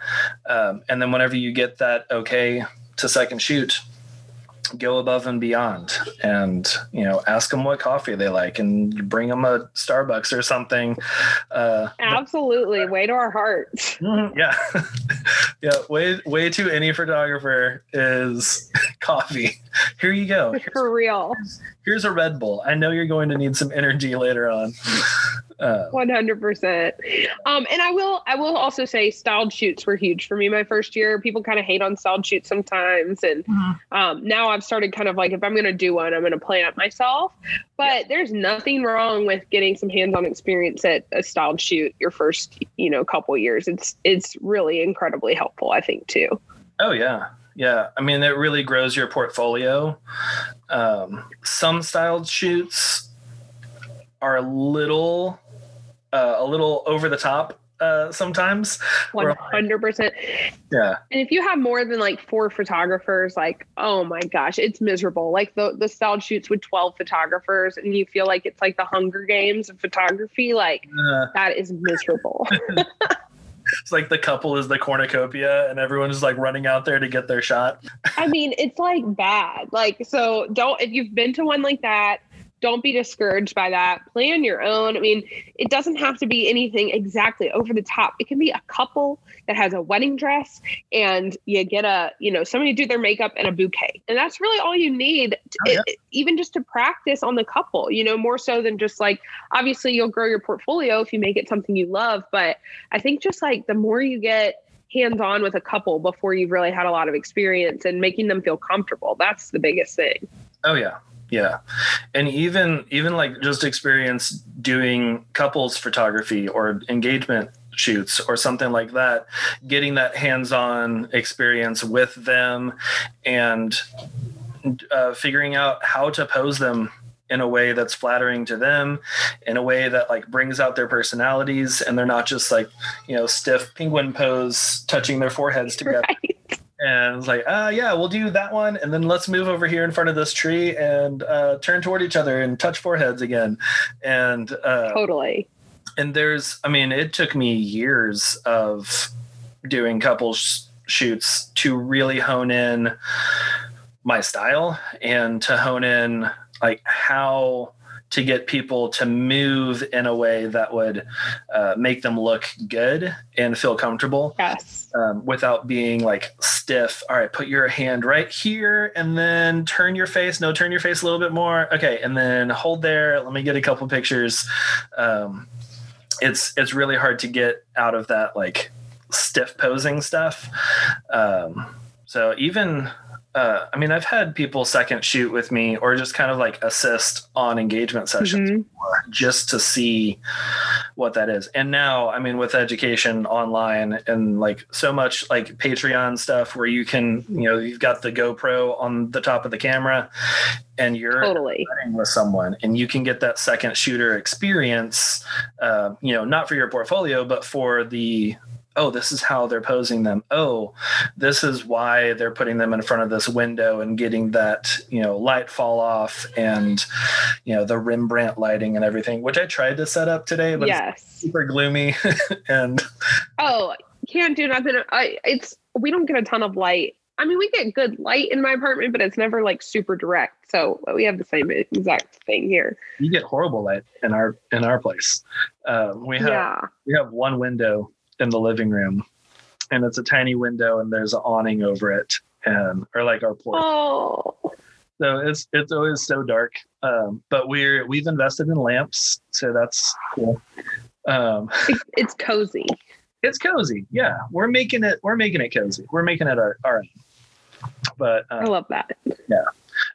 Um, and then whenever you get that okay to second shoot go above and beyond and you know ask them what coffee they like and bring them a starbucks or something uh, absolutely. Way to our hearts. Mm-hmm, yeah. Yeah. Way way to any photographer is coffee. Here you go. Here's, for real. here's a red bull i know you're going to need some energy later on uh, one hundred percent. Um, and I will, I will also say, styled shoots were huge for me my first year. People kind of hate on styled shoots sometimes, and mm-hmm. um, now I've started kind of like, if I'm going to do one, I'm going to plan it myself. But yeah. there's nothing wrong with getting some hands-on experience at a styled shoot your first, you know, couple years. It's it's really incredibly helpful, I think, too. Oh yeah, yeah. I mean, it really grows your portfolio. Um, some styled shoots are a little uh, a little over the top uh, sometimes. One hundred percent. Yeah. And if you have more than like four photographers, like oh my gosh, it's miserable. Like the the styled shoots with twelve photographers, and you feel like it's like the Hunger Games of photography. Like uh, that is miserable. it's like the couple is the cornucopia and everyone's like running out there to get their shot. I mean, it's like bad. Like, so don't, if you've been to one like that, don't be discouraged by that. Plan your own. I mean, it doesn't have to be anything exactly over the top. It can be a couple that has a wedding dress and you get a, you know, somebody do their makeup and a bouquet. And that's really all you need, to, oh, yeah. it, even just to practice on the couple, you know, more so than just like, obviously you'll grow your portfolio if you make it something you love. But I think just like the more you get, hands on with a couple before you've really had a lot of experience and making them feel comfortable. That's the biggest thing. Oh yeah yeah. And even even like just experience doing couples photography or engagement shoots or something like that getting that hands-on experience with them and uh, figuring out how to pose them in a way that's flattering to them in a way that like brings out their personalities and they're not just like you know stiff penguin pose touching their foreheads together right and it's like, ah, uh, yeah, we'll do that one, and then let's move over here in front of this tree and uh, turn toward each other and touch foreheads again, and uh, totally. And there's, I mean, it took me years of doing couples shoots to really hone in my style and to hone in like how to get people to move in a way that would uh, make them look good and feel comfortable. Yes. Um, without being like stiff. All right, put your hand right here and then turn your face. No, turn your face a little bit more. Okay, and then hold there. Let me get a couple pictures. Um, it's it's really hard to get out of that like stiff posing stuff. Um, so even uh, I mean, I've had people second shoot with me or just kind of like assist on engagement sessions mm-hmm. just to see what that is. And now, I mean, with education online and like so much like Patreon stuff where you can, you know, you've got the GoPro on the top of the camera and you're totally with someone and you can get that second shooter experience, uh, you know, not for your portfolio, but for the oh, this is how they're posing them. Oh, this is why they're putting them in front of this window and getting that, you know, light fall off and, you know, the Rembrandt lighting and everything, which I tried to set up today, but yes. it's super gloomy. and oh, can't do nothing. I, it's, we don't get a ton of light. I mean, we get good light in my apartment, but it's never like super direct. So we have the same exact thing here. You get horrible light in our in our place. Um, we have yeah. we have one window in the living room, and it's a tiny window, and there's an awning over it, and or like our porch. Oh. So it's it's always so dark, um, but we're we've invested in lamps, so that's cool. Um, it's cozy. It's cozy, yeah. We're making it. We're making it cozy. We're making it our our. But um, I love that. Yeah.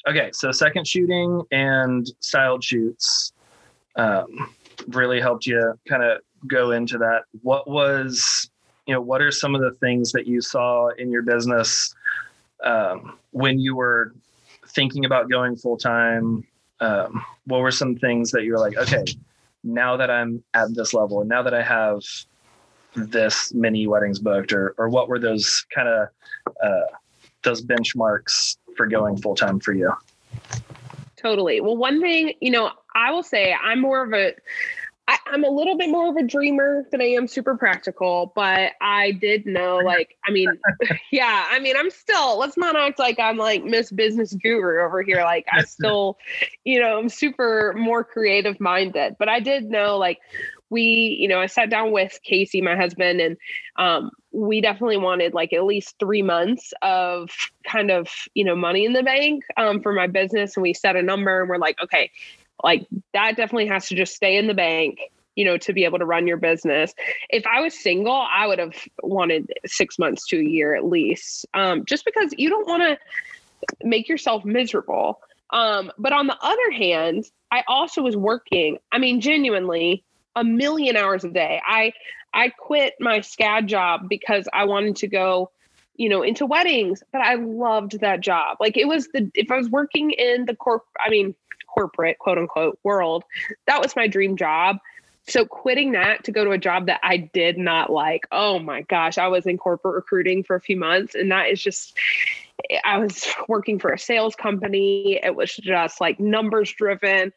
Okay, so second shooting and styled shoots um, really helped you kind of go into that. What was, you know, what are some of the things that you saw in your business um, when you were thinking about going full time? Um, what were some things that you were like, okay, now that I'm at this level, now that I have this many weddings booked, or or what were those kind of uh, those benchmarks for going full time for you? Totally. Well, one thing, you know, I will say I'm more of a I, am a little bit more of a dreamer than I am super practical, but I did know, like, I mean, yeah, I mean, I'm still, let's not act like I'm like Miss Business Guru over here. Like, I still, you know, I'm super more creative minded, but I did know, like, we, you know, I sat down with Casey, my husband, and um, we definitely wanted like at least three months of kind of, you know, money in the bank um, for my business. And we set a number and we're like, okay, like that definitely has to just stay in the bank you know to be able to run your business. If i was single i would have wanted six months to a year at least um, just because you don't want to make yourself miserable. Um, but on the other hand i also was working i mean genuinely a million hours a day. I i quit my scad job because i wanted to go you know into weddings but i loved that job. Like it was the if i was working in the corp i mean corporate quote unquote world. That was my dream job. So quitting that to go to a job that I did not like. Oh my gosh, I was in corporate recruiting for a few months and that is just I was working for a sales company. It was just like numbers driven.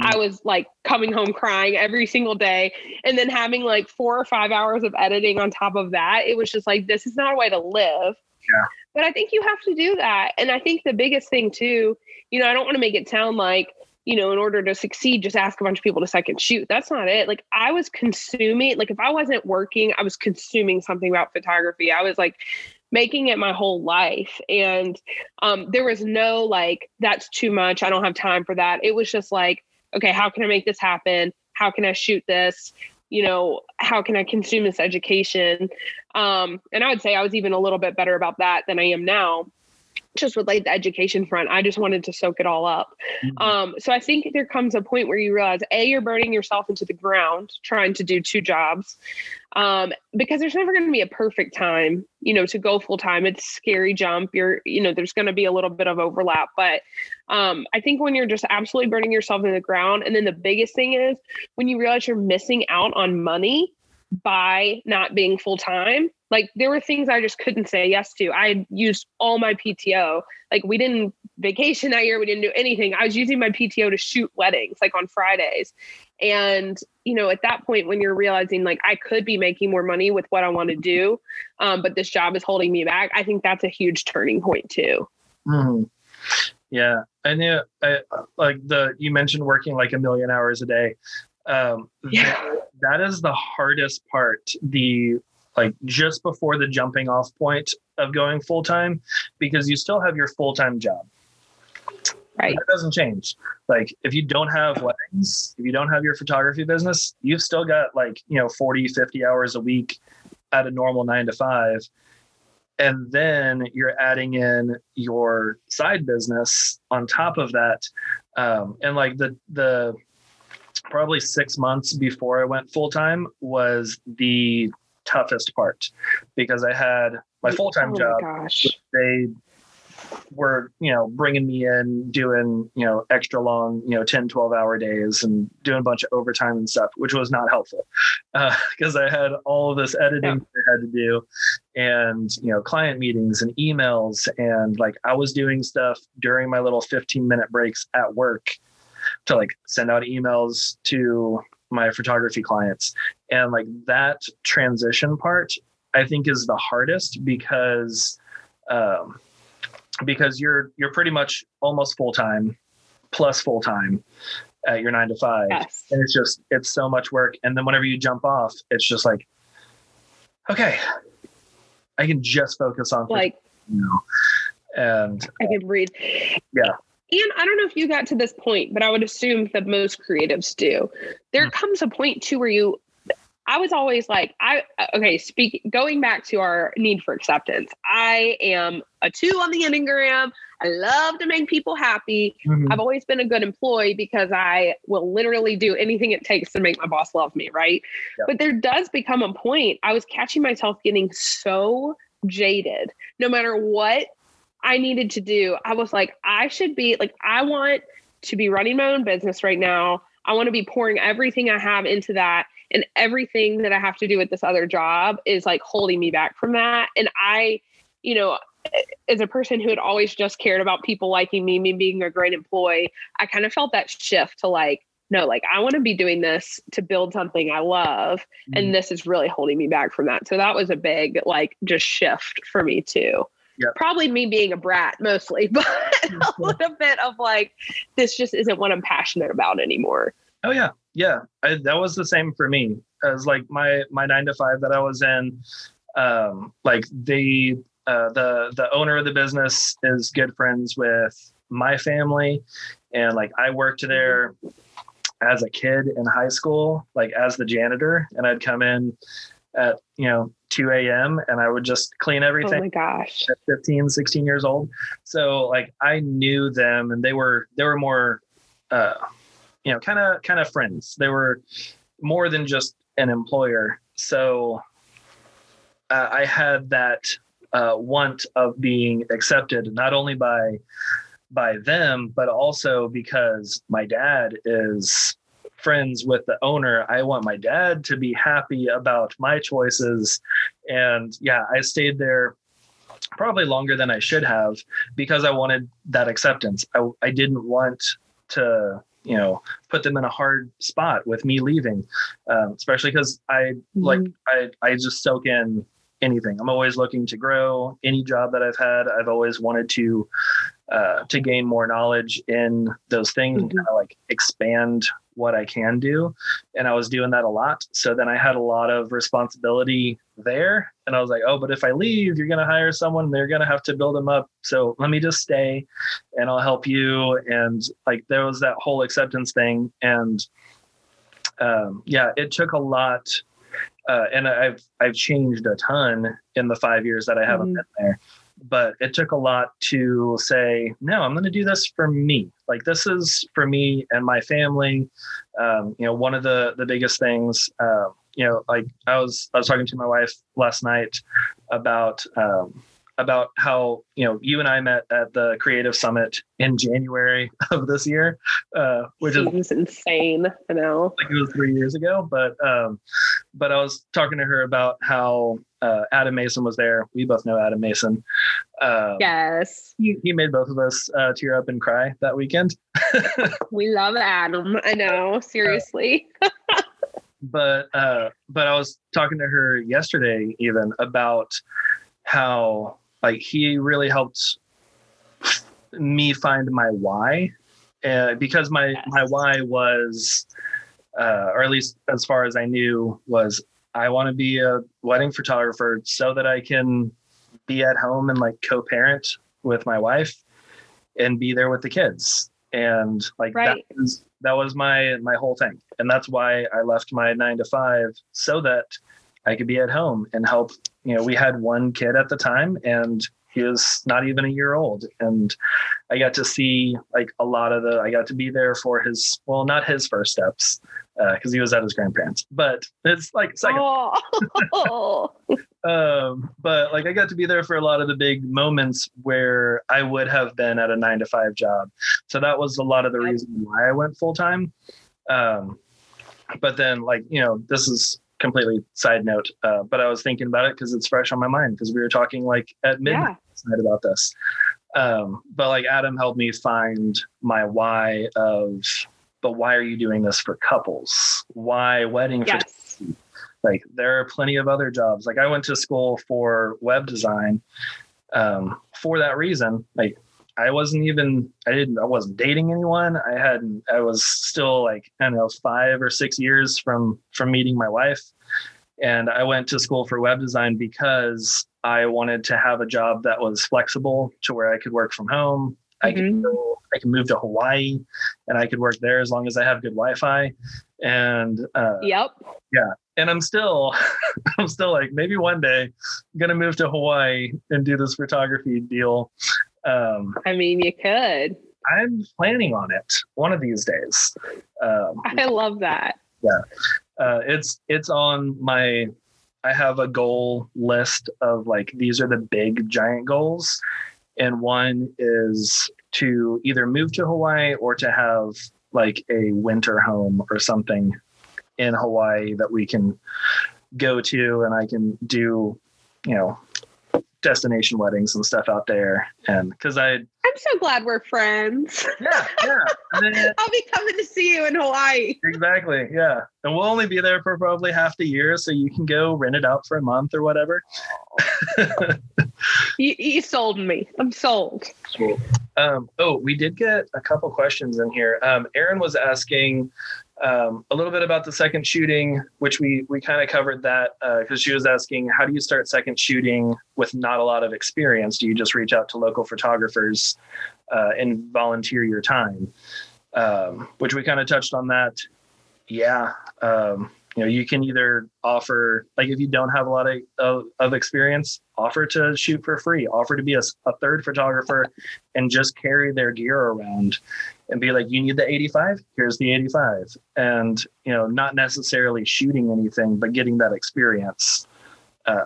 I Mm. was like coming home crying every single day and then having like four or five hours of editing on top of that. It was just like, this is not a way to live. Yeah. But I think you have to do that. And I think the biggest thing too, you know, I don't want to make it sound like, you know, in order to succeed, just ask a bunch of people to second shoot. That's not it. Like I was consuming, like if I wasn't working, I was consuming something about photography. I was like making it my whole life. And um, there was no like, that's too much. I don't have time for that. It was just like, okay, how can I make this happen? How can I shoot this? You know, how can I consume this education? Um, and I would say I was even a little bit better about that than I am now. Just with like the education front, I just wanted to soak it all up. Mhm. Um, so I think there comes a point where you realize, a, you're burning yourself into the ground trying to do two jobs, um, because there's never going to be a perfect time, you know, to go full time. It's a scary jump. You're, you know, there's going to be a little bit of overlap, but um, I think when you're just absolutely burning yourself in the ground, and then the biggest thing is when you realize you're missing out on money by not being full time. Like there were things I just couldn't say yes to. I used all my PTO. Like we didn't vacation that year. We didn't do anything. I was using my PTO to shoot weddings, like on Fridays. And you know, at that point, when you're realizing like I could be making more money with what I want to do, um, but this job is holding me back, I think that's a huge turning point too. Mhm. Yeah, I knew. I, like the you mentioned working like a million hours a day. Um, Yeah. that- that is the hardest part. The like just before the jumping off point of going full time, because you still have your full time job. Right. That doesn't change. Like if you don't have weddings, if you don't have your photography business, you've still got like, you know, 40, 50 hours a week at a normal nine to five. And then you're adding in your side business on top of that. Um, and like the, the, probably six months before I went full time was the toughest part because I had my full time oh job gosh. they were you know bringing me in doing you know extra long you know 10 12 hour days and doing a bunch of overtime and stuff which was not helpful uh, because i had all of this editing Yeah. i had to do and you know client meetings and emails and like i was doing stuff during my little 15 minute breaks at work to like send out emails to my photography clients and like that transition part i think is the hardest because um because you're you're pretty much almost full time plus full time at your 9 to 5 Yes. and it's just it's so much work and then whenever you jump off it's just like okay i can just focus on Like you know and I can breathe. Yeah. And I don't know if you got to this point, but I would assume that most creatives do. There Mhm. comes a point too where you I was always like, I okay, speak going back to our need for acceptance. I am a two on the Enneagram. I love to make people happy. Mhm. I've always been a good employee because I will literally do anything it takes to make my boss love me, right? Yeah. But there does become a point. I was catching myself getting so jaded. No matter what I needed to do, I was like, I should be like, I want to be running my own business right now. I want to be pouring everything I have into that. And everything that I have to do with this other job is like holding me back from that. And I, you know, as a person who had always just cared about people liking me, me being a great employee, I kind of felt that shift to like, no, like I want to be doing this to build something I love. Mm-hmm. And this is really holding me back from that. So that was a big, like, just shift for me too. Yep. Probably me being a brat mostly, but a little bit of like, this just isn't what I'm passionate about anymore. Oh yeah, yeah. I, that was the same for me. As like my my nine to five that I was in, um, like the uh, the the owner of the business is good friends with my family, and like I worked there as a kid in high school, like as the janitor, and I'd come in at you know 2 a.m. and I would just clean everything Oh my gosh. at 15 16 years old so like i knew them and they were they were more uh you know kind of kind of friends they were more than just an employer so uh, i had that uh, want of being accepted not only by by them but also because my dad is friends with the owner i want my dad to be happy about my choices and yeah i stayed there probably longer than I should have because I wanted that acceptance. I, I didn't want to you know put them in a hard spot with me leaving um, especially because i like i i just soak in anything i'm always looking to grow any job that i've had i've always wanted to uh, to gain more knowledge in those things and Mhm. kind of like expand what I can do. And I was doing that a lot. So then I had a lot of responsibility there. And I was like, oh, but if I leave, you're going to hire someone, they're going to have to build them up. So let me just stay and I'll help you. And like there was that whole acceptance thing. And um, yeah, it took a lot. Uh, and I've I've changed a ton in the five years that I haven't Mhm. been there but it took a lot to say no i'm going to do this for me like this is for me and my family um, you know one of the the biggest things uh, you know like i was i was talking to my wife last night about um, about how you know you and i met at the creative summit in january of this year uh, which is insane. I know. like it was three years ago, but um, but I was talking to her about how uh, Adam Mason was there. We both know Adam Mason. Um, Yes. he, he made both of us uh, tear up and cry that weekend. We love Adam. I know. Seriously. But uh, but I was talking to her yesterday even about how like he really helped me find my why, uh, because my Yes. my why was, uh, or at least as far as I knew, was I want to be a wedding photographer so that I can be at home and like co-parent with my wife and be there with the kids. And like Right. that was that was my my whole thing. And that's why I left my nine to five so that I could be at home and help. You know, we had one kid at the time and he was not even a year old. And I got to see like a lot of the I got to be there for his well, not his first steps, because he was at his grandparents, but it's like second Oh. um, but like I got to be there for a lot of the big moments where I would have been at a nine to five job. So that was a lot of the reason why I went full time. Um, but then like, you know, this is completely side note, uh, but I was thinking about it because it's fresh on my mind because we were talking like at midnight yeah. about this. Um, but like Adam helped me find my why of, but why are you doing this for couples? Why wedding Yes. like there are plenty of other jobs like i went to school for web design um, for that reason like i wasn't even i didn't i wasn't dating anyone i hadn't i was still like i don't know five or six years from from meeting my wife and i went to school for web design because i wanted to have a job that was flexible to where i could work from home i could Mhm. go i can move to hawaii and i could work there as long as i have good wi-fi and uh, Yep. Yeah. And I'm still, I'm still like maybe one day I'm gonna move to Hawaii and do this photography deal. Um, I mean, you could. I'm planning on it one of these days. Um, I love that. uh, it's it's on my. I have a goal list of like these are the big giant goals, and one is to either move to Hawaii or to have like a winter home or something in Hawaii that we can go to and I can do, you know, destination weddings and stuff out there. And because I, I'm so glad we're friends. yeah, yeah, then- I'll be coming to see you in Hawaii. exactly, yeah. And we'll only be there for probably half the year, so you can go rent it out for a month or whatever. You, you sold me. I'm sold. Um, oh, we did get a couple questions in here. Um, Aaron was asking um, a little bit about the second shooting, which we we kind of covered that because she was asking, how do you start second shooting with not a lot of experience? Do you just reach out to local photographers uh, and volunteer your time? Um, which we kind of touched on that. Yeah. Um, you know, you can either offer, like, if you don't have a lot of, of, of experience, offer to shoot for free, offer to be a third photographer and just carry their gear around and be like, you need the 85, here's the 85. And, you know, not necessarily shooting anything, but getting that experience. Uh,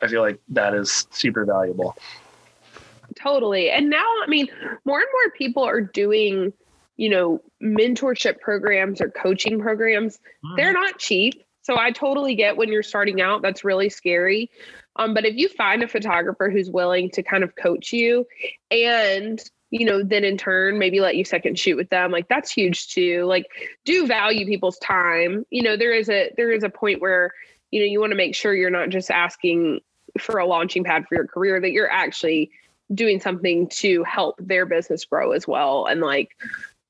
I feel like that is super valuable. Totally. And now, I mean, more and more people are doing, you know, mentorship programs or coaching programs. They're not cheap. So I totally get when you're starting out, that's really scary. Um, but if you find a photographer who's willing to kind of coach you and you know, then in turn, maybe let you second shoot with them. Like that's huge too. Like do value people's time. You know, there is a there is a point where, you know, you want to make sure you're not just asking for a launching pad for your career, that you're actually doing something to help their business grow as well. And like,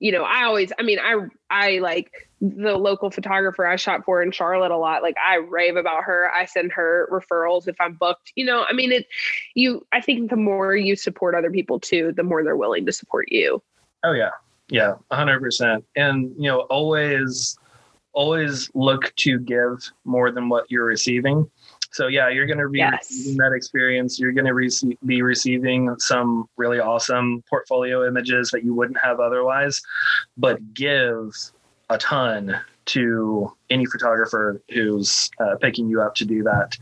you know, I always, I mean, I, I like the local photographer I shot for in Charlotte a lot. Like I rave about her. I send her referrals if I'm booked. You know, I mean, it, you, I think the more you support other people too, the more they're willing to support you. Oh yeah. Yeah. hundred percent. And, you know, always, always look to give more than what you're receiving. So yeah, you're going to be yes. receiving that experience. You're going to rece- be receiving some really awesome portfolio images that you wouldn't have otherwise, but give a ton to any photographer who's uh, picking you up to do that.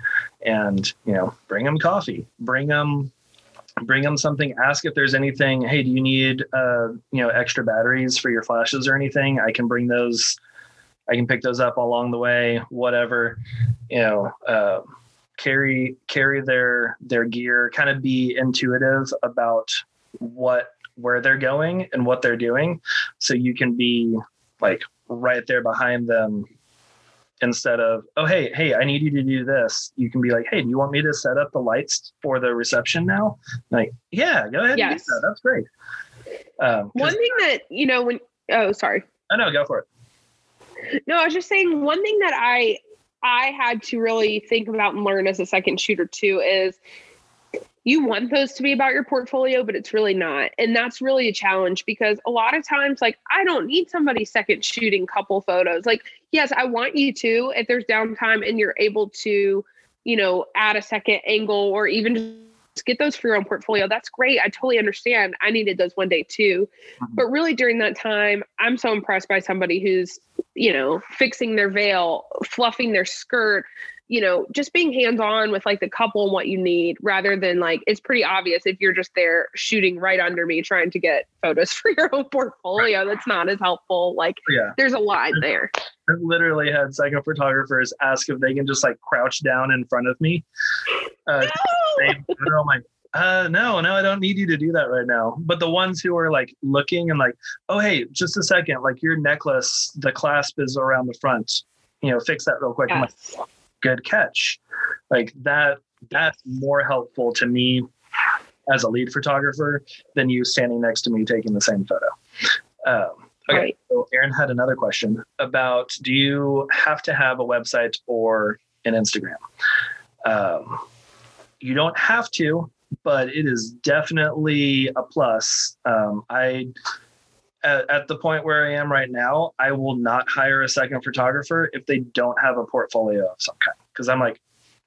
And you know bring them coffee. Bring them bring them something. Ask if there's anything hey do you need uh you know extra batteries for your flashes or anything? I can bring those i can pick those up along the way whatever. You know uh, carry carry their their gear kind of be intuitive about what where they're going and what they're doing. So you can be like right there behind them instead of oh hey hey i need you to do this. You can be like hey do you want me to set up the lights for the reception now? Like yeah go ahead yes. That. that's great. Um, one thing that you know when oh sorry. I know go for it. No i was just saying one thing that i I had to really think about and learn as a second shooter too is you want those to be about your portfolio, but it's really not. And that's really a challenge because a lot of times, like, I don't need somebody second shooting couple photos. Like, yes, I want you to if there's downtime and you're able to, you know, add a second angle or even get those for your own portfolio. That's great. I totally understand. I needed those one day too. Mm-hmm. But really during that time, I'm so impressed by somebody who's, you know, fixing their veil, fluffing their skirt, you know, just being hands on with like the couple and what you need rather than like it's pretty obvious if you're just there shooting right under me trying to get photos for your own portfolio. That's not as helpful. Like, yeah. there's a line there. I've literally had psycho photographers ask if they can just like crouch down in front of me. Uh, no! I'm like, uh, no, no, I don't need you to do that right now. But the ones who are like looking and like, oh, hey, just a second, like your necklace, the clasp is around the front. You know, fix that real quick. Yes. Good catch. Like that. That's more helpful to me as a lead photographer than you standing next to me taking the same photo. Um, Okay. Right. So Aaron had another question about do you have to have a website or an Instagram? Um, you don't have to, but it is definitely a plus. Um, I at, at, the point where I am right now, I will not hire a second photographer if they don't have a portfolio of some kind. Because I'm like,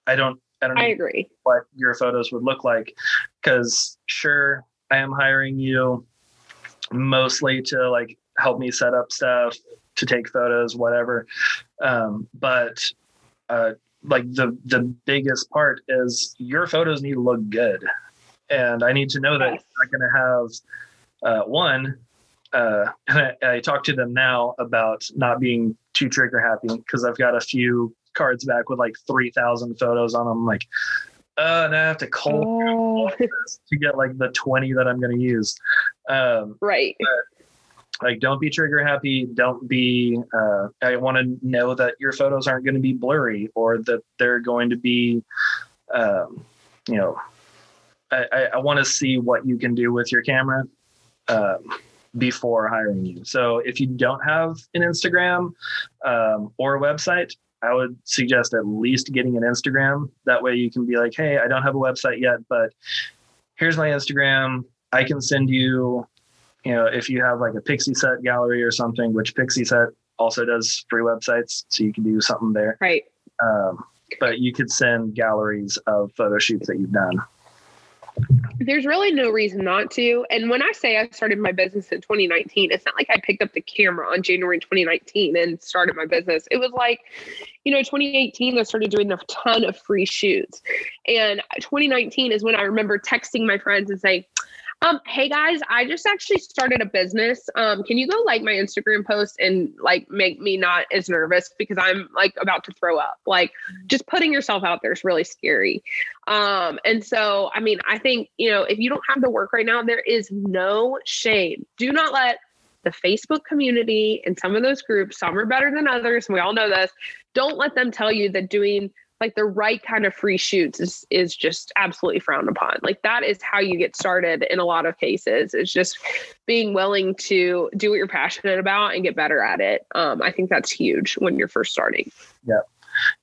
I don't, I don't. I agree. What your photos would look like? Because sure, I am hiring you mostly to like help me set up stuff, to take photos, whatever. Um, but uh, like the the biggest part is your photos need to look good, and I need to know that yes. I'm not going to have uh, one. Uh, I, I talk to them now about not being too trigger happy because I've got a few cards back with like three thousand photos on them. Like, uh, and I have to call oh. to get like the twenty that I'm going to use. Um, right. But, like don't be trigger happy don't be uh, i want to know that your photos aren't going to be blurry or that they're going to be um, you know i, I want to see what you can do with your camera um, before hiring you so if you don't have an instagram um, or a website i would suggest at least getting an instagram that way you can be like hey i don't have a website yet but here's my instagram i can send you you know, if you have like a Pixieset gallery or something, which Pixieset also does free websites, so you can do something there. Right. Um, but you could send galleries of photo shoots that you've done. There's really no reason not to. And when I say I started my business in 2019, it's not like I picked up the camera on January 2019 and started my business. It was like, you know, 2018, I started doing a ton of free shoots. And 2019 is when I remember texting my friends and saying, Um, hey guys, I just actually started a business. Um, can you go like my Instagram post and like make me not as nervous because I'm like about to throw up. Like just putting yourself out there is really scary. Um, and so I mean, I think, you know, if you don't have the work right now, there is no shame. Do not let the Facebook community and some of those groups, some are better than others, and we all know this. Don't let them tell you that doing like the right kind of free shoots is is just absolutely frowned upon. Like that is how you get started in a lot of cases. It's just being willing to do what you're passionate about and get better at it. Um, I think that's huge when you're first starting. Yeah.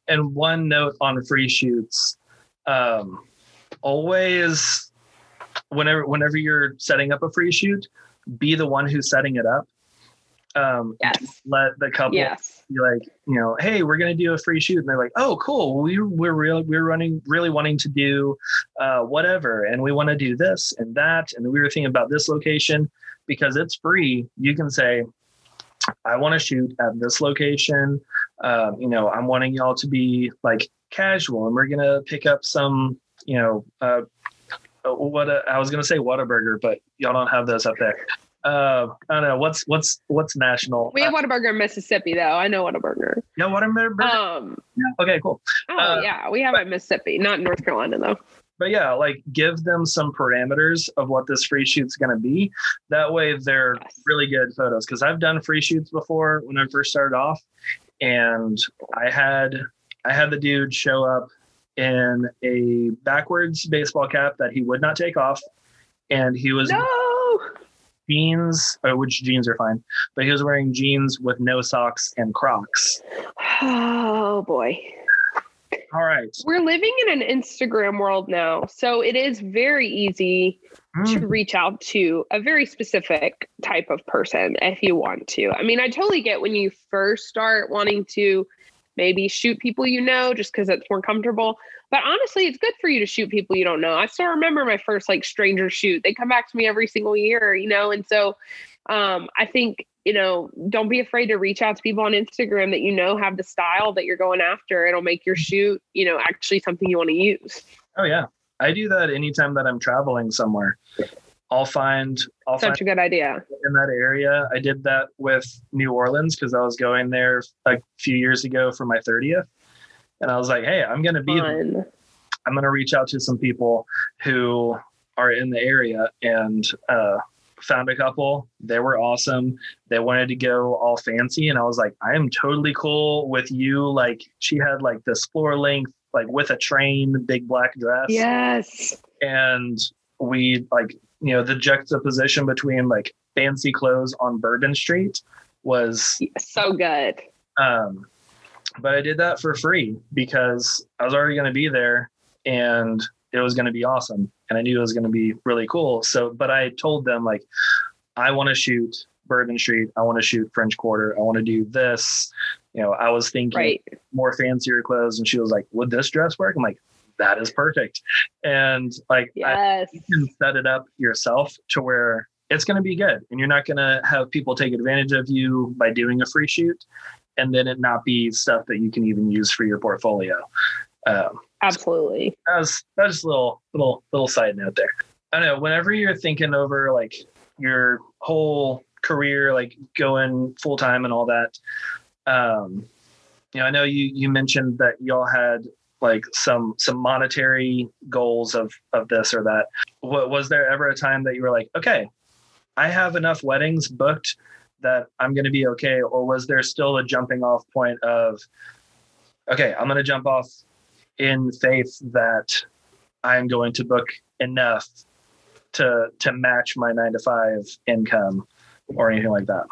And one note on free shoots, um, always whenever whenever you're setting up a free shoot, be the one who's setting it up. Um, yes. Let the couple yes. Be like, you know, hey, we're gonna do a free shoot, and they're like, oh, cool. We we're really we're running really wanting to do uh, whatever, and we want to do this and that, and we were thinking about this location because it's free. You can say, I want to shoot at this location. Um, you know, I'm wanting y'all to be like casual, and we're gonna pick up some, you know, uh, what a, I was gonna say Whataburger, but y'all don't have those up there uh, I don't know what's what's what's national. We have Whataburger in Mississippi, though. I know Whataburger. Yeah, Whataburger. Um. Yeah. Okay. Cool. Oh uh, yeah, we have it in Mississippi, not in North Carolina though. But yeah, like give them some parameters of what this free shoot's going to be. That way, they're yes. really good photos. Because I've done free shoots before when I first started off, and I had I had the dude show up in a backwards baseball cap that he would not take off, and he was no jeans, uh, which jeans are fine, but he was wearing jeans with no socks and Crocs. Oh boy. All right. We're living in an Instagram world now. So it is very easy mm. to reach out to a very specific type of person if you want to. I mean, I totally get when you first start wanting to maybe shoot people you know just because it's more comfortable. But honestly, it's good for you to shoot people you don't know. I still remember my first like stranger shoot. They come back to me every single year, you know, and so um, I think you know, don't be afraid to reach out to people on Instagram that you know have the style that you're going after. It'll make your shoot, you know, actually something you want to use. Oh yeah. I do that anytime that I'm traveling somewhere. I'll find I'll such find a good idea in that area. I did that with New Orleans because I was going there a few years ago for my 30th. And I was like, hey, I'm gonna be I'm gonna reach out to some people who are in the area and uh, found a couple. They were awesome. They wanted to go all fancy. And I was like, I am totally cool with you. Like she had like this floor length, like with a train, big black dress. Yes. And we like you know the juxtaposition between like fancy clothes on Bourbon Street was so good. Um, but I did that for free because I was already going to be there and it was going to be awesome and I knew it was going to be really cool. So, but I told them like, I want to shoot Bourbon Street. I want to shoot French Quarter. I want to do this. You know, I was thinking right. more fancier clothes, and she was like, "Would this dress work?" I'm like, that is perfect. And like yes. I, you can set it up yourself to where it's going to be good and you're not going to have people take advantage of you by doing a free shoot and then it not be stuff that you can even use for your portfolio. Um, Absolutely. So that's that's a little little little side note there. I don't know whenever you're thinking over like your whole career, like going full time and all that, um, you know, I know you you mentioned that y'all had like some some monetary goals of of this or that. What was there ever a time that you were like okay i have enough weddings booked that i'm going to be okay? Or was there still a jumping off point of okay i'm going to jump off in faith that i'm going to book enough to to match my 9 to 5 income or anything like that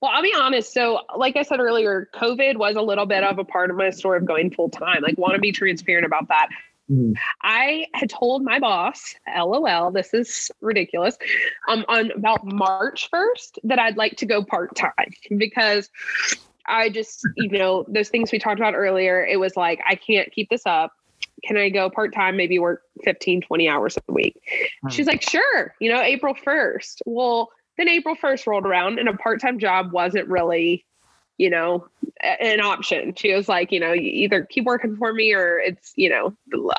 well, I'll be honest. So, like I said earlier, COVID was a little bit of a part of my story of going full time. Like, want to be transparent about that. Mm. I had told my boss, LOL, this is ridiculous, um, on about March 1st that I'd like to go part time because I just, you know, those things we talked about earlier, it was like, I can't keep this up. Can I go part time, maybe work 15, 20 hours a week? Mm. She's like, sure, you know, April 1st. Well, then April 1st rolled around and a part time job wasn't really, you know, an option. She was like, you know, you either keep working for me or it's, you know,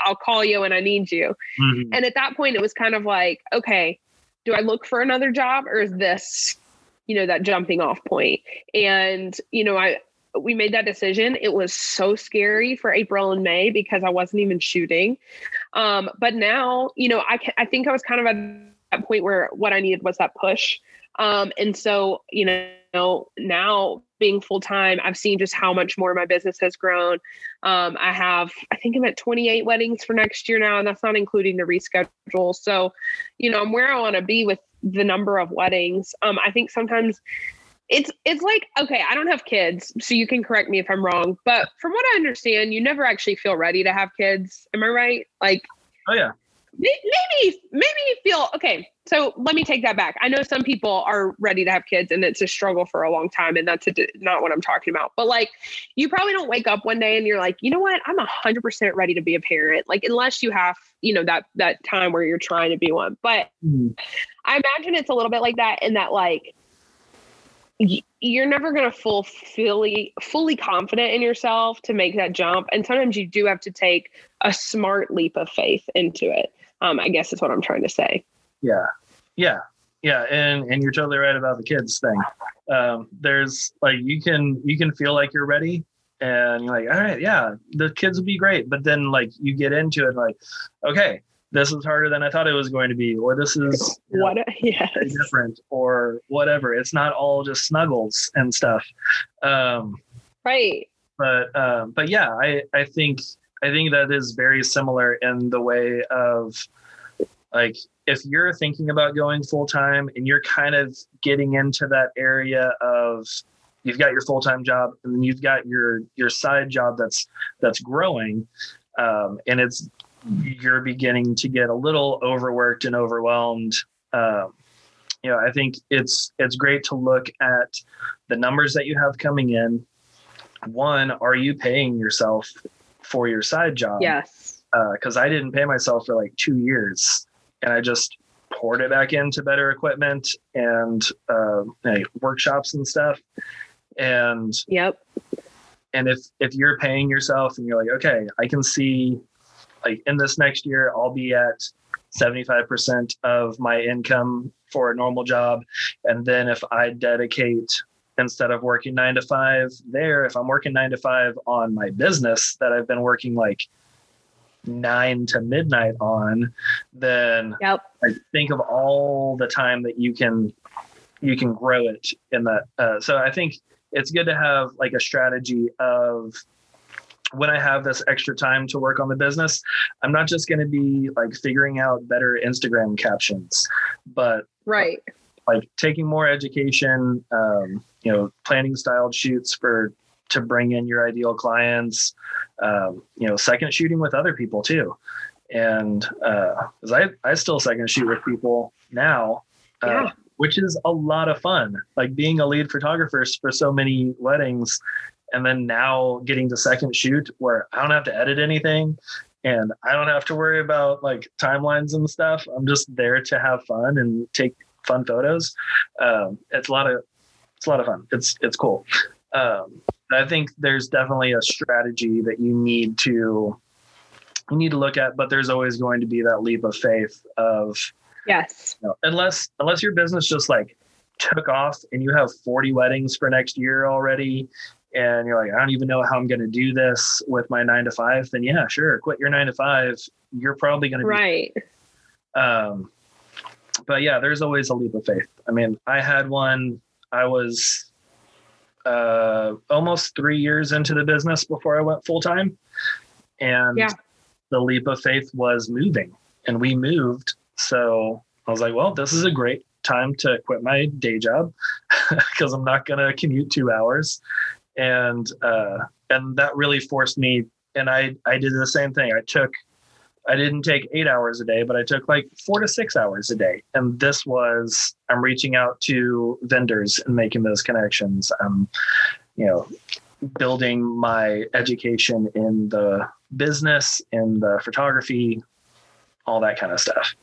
I'll call you when I need you. Mm-hmm. And at that point, it was kind of like, okay, do I look for another job or is this, you know, that jumping off point? And, you know, I, we made that decision. It was so scary for April and May because I wasn't even shooting. Um, but now, you know, I, I think I was kind of at that point where what I needed was that push. Um, and so, you know, now being full time, I've seen just how much more my business has grown. Um, I have, I think I'm at 28 weddings for next year now, and that's not including the reschedule. So, you know, I'm where I want to be with the number of weddings. Um, I think sometimes it's it's like okay i don't have kids so you can correct me if i'm wrong but from what i understand you never actually feel ready to have kids am i right like oh yeah maybe maybe you feel okay so let me take that back. I know some people are ready to have kids and it's a struggle for a long time and that's a, not what i'm talking about. But like you probably don't wake up one day and you're like you know what? I'm 100% ready to be a parent. Like unless you have you know that that time where you're trying to be one. But mm-hmm. i imagine it's a little bit like that in that like you're never going to full fully fully confident in yourself to make that jump. And sometimes you do have to take a smart leap of faith into it um, i guess is what i'm trying to say yeah yeah yeah and and you're totally right about the kids thing um, there's like you can you can feel like you're ready and you're like all right yeah the kids will be great but then like you get into it like okay this is harder than I thought it was going to be, or this is what know, yes. different, or whatever. It's not all just snuggles and stuff. Um, right. But um, but yeah, I I think I think that is very similar in the way of like if you're thinking about going full time and you're kind of getting into that area of you've got your full time job and then you've got your your side job that's that's growing um, and it's you're beginning to get a little overworked and overwhelmed um, you know i think it's it's great to look at the numbers that you have coming in. One are you paying yourself for your side job yes because uh, i didn't pay myself for like two years and i just poured it back into better equipment and uh, workshops and stuff and yep and if if you're paying yourself and you're like okay i can see like in this next year, I'll be at 75% of my income for a normal job. And then if I dedicate instead of working nine to five there, if I'm working nine to five on my business that I've been working like nine to midnight on, then yep. I think of all the time that you can you can grow it in that. Uh, so I think it's good to have like a strategy of when I have this extra time to work on the business, I'm not just going to be like figuring out better Instagram captions, but right, like taking more education, um, you know, planning styled shoots for to bring in your ideal clients, um, you know, second shooting with other people too, and uh, I I still second shoot with people now. Uh, yeah. Which is a lot of fun. Like being a lead photographer for so many weddings and then now getting to second shoot where I don't have to edit anything and I don't have to worry about like timelines and stuff. I'm just there to have fun and take fun photos. Um, it's a lot of it's a lot of fun. It's it's cool. Um, I think there's definitely a strategy that you need to you need to look at, but there's always going to be that leap of faith of yes, you know, unless unless your business just like took off and you have 40 weddings for next year already and you're like, I don't even know how I'm going to do this with my nine to five, then yeah, sure, quit your nine to five. You're probably going to right. Be, um, but yeah, there's always a leap of faith. I mean, I had one. I was uh, almost three years into the business before I went full time, and yeah. the leap of faith was moving, and we moved. So I was like, well, this is a great time to quit my day job because I'm not going to commute two hours and uh, and that really forced me. And I I did the same thing. I took I didn't take eight hours a day, but I took like four to six hours a day. And this was I'm reaching out to vendors and making those connections. I'm, you know, building my education in the business, in the photography, all that kind of stuff.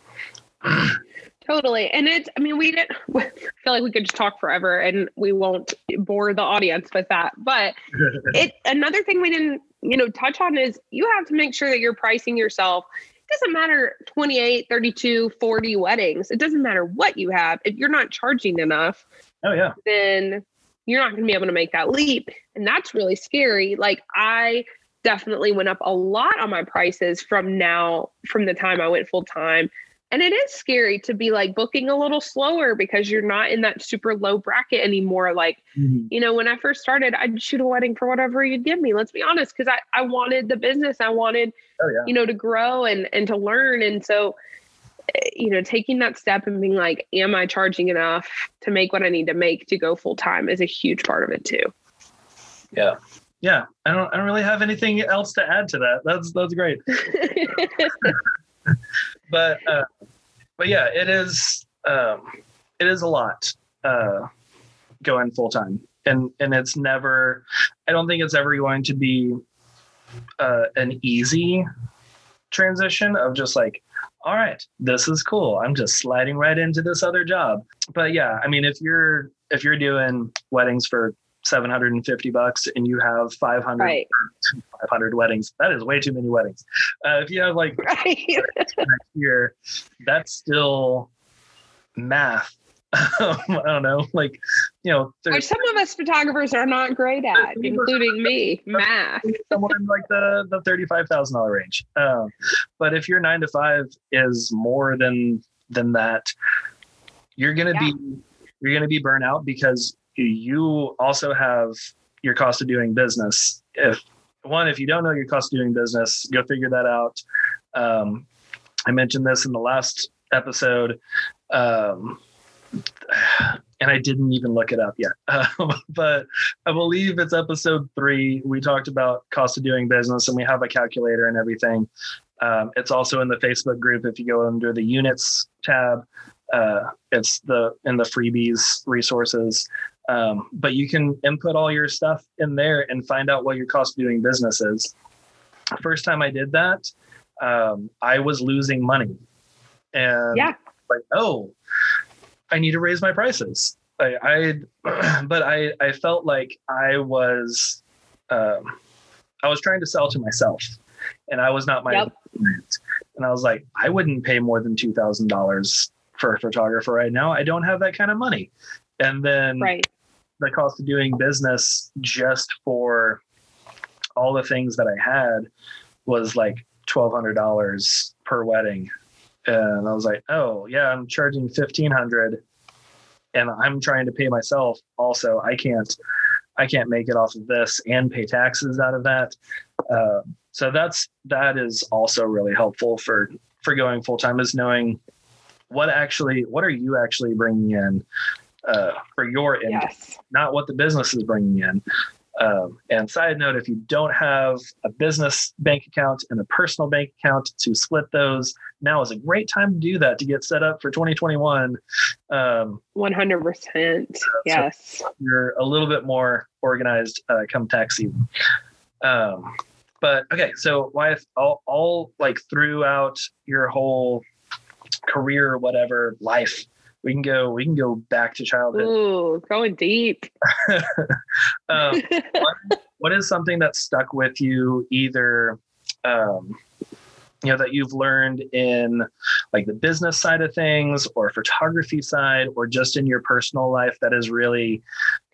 Totally. And it's, I mean, we didn't I feel like we could just talk forever and we won't bore the audience with that. But it, another thing we didn't, you know, touch on is you have to make sure that you're pricing yourself. It doesn't matter 28, 32, 40 weddings. It doesn't matter what you have. If you're not charging enough, oh, yeah. Then you're not going to be able to make that leap. And that's really scary. Like, I, definitely went up a lot on my prices from now from the time I went full time and it is scary to be like booking a little slower because you're not in that super low bracket anymore. Like, mm-hmm. you know, when I first started, I'd shoot a wedding for whatever you'd give me. Let's be honest, because I, I wanted the business. I wanted, oh, yeah. you know, to grow and and to learn. And so, eh, you know, taking that step and being like, am I charging enough to make what I need to make to go full time is a huge part of it too. Yeah. Yeah. I don't I don't really have anything else to add to that. That's that's great. but uh, but yeah, it is um, it is a lot uh, going full time, and and it's never. I don't think it's ever going to be uh, an easy transition of just like all right this is cool i'm just sliding right into this other job but yeah i mean if you're if you're doing weddings for 750 bucks and you have 500 right. 500 weddings that is way too many weddings uh, if you have like right. next year that's still math I don't know, like you know, some of us photographers are not great at, including me, math. Someone in like the the thirty five thousand dollar range. Um, but if your nine to five is more than than that, you're gonna yeah. be you're gonna be burnt out because you also have your cost of doing business. If one, if you don't know your cost of doing business, go figure that out. Um, I mentioned this in the last episode, um, and I didn't even look it up yet. Um, but I believe it's episode three. We talked about cost of doing business, and we have a calculator and everything. Um, it's also in the Facebook group. If you go under the units tab, uh, it's the in the freebies resources. Um, but you can input all your stuff in there and find out what your cost of doing business is. First time I did that, um, I was losing money. And yeah. like, oh, I need to raise my prices. I, I but I, I felt like I was, um, I was trying to sell to myself and I was not my yep. And I was like, I wouldn't pay more than $2,000 for a photographer right now. I don't have that kind of money. And then right the cost of doing business just for all the things that I had was like twelve hundred dollars per wedding, and I was like, oh yeah, I'm charging fifteen hundred, and I'm trying to pay myself also. I can't, I can't make it off of this and pay taxes out of that. Uh, so that's that is also really helpful for for going full time is knowing what actually what are you actually bringing in uh, for your end, yes. not what the business is bringing in. Um, and side note, if you don't have a business bank account and a personal bank account to split those, now is a great time to do that to get set up for 2021. Um, 100%. yes. So you're a little bit more organized uh, come tax season. Um, but okay, so why all, all like throughout your whole career whatever life, we can go we can go back to childhood. Ooh, going deep. um, what, what is something that stuck with you either um, you know that you've learned in like the business side of things or photography side or just in your personal life that has really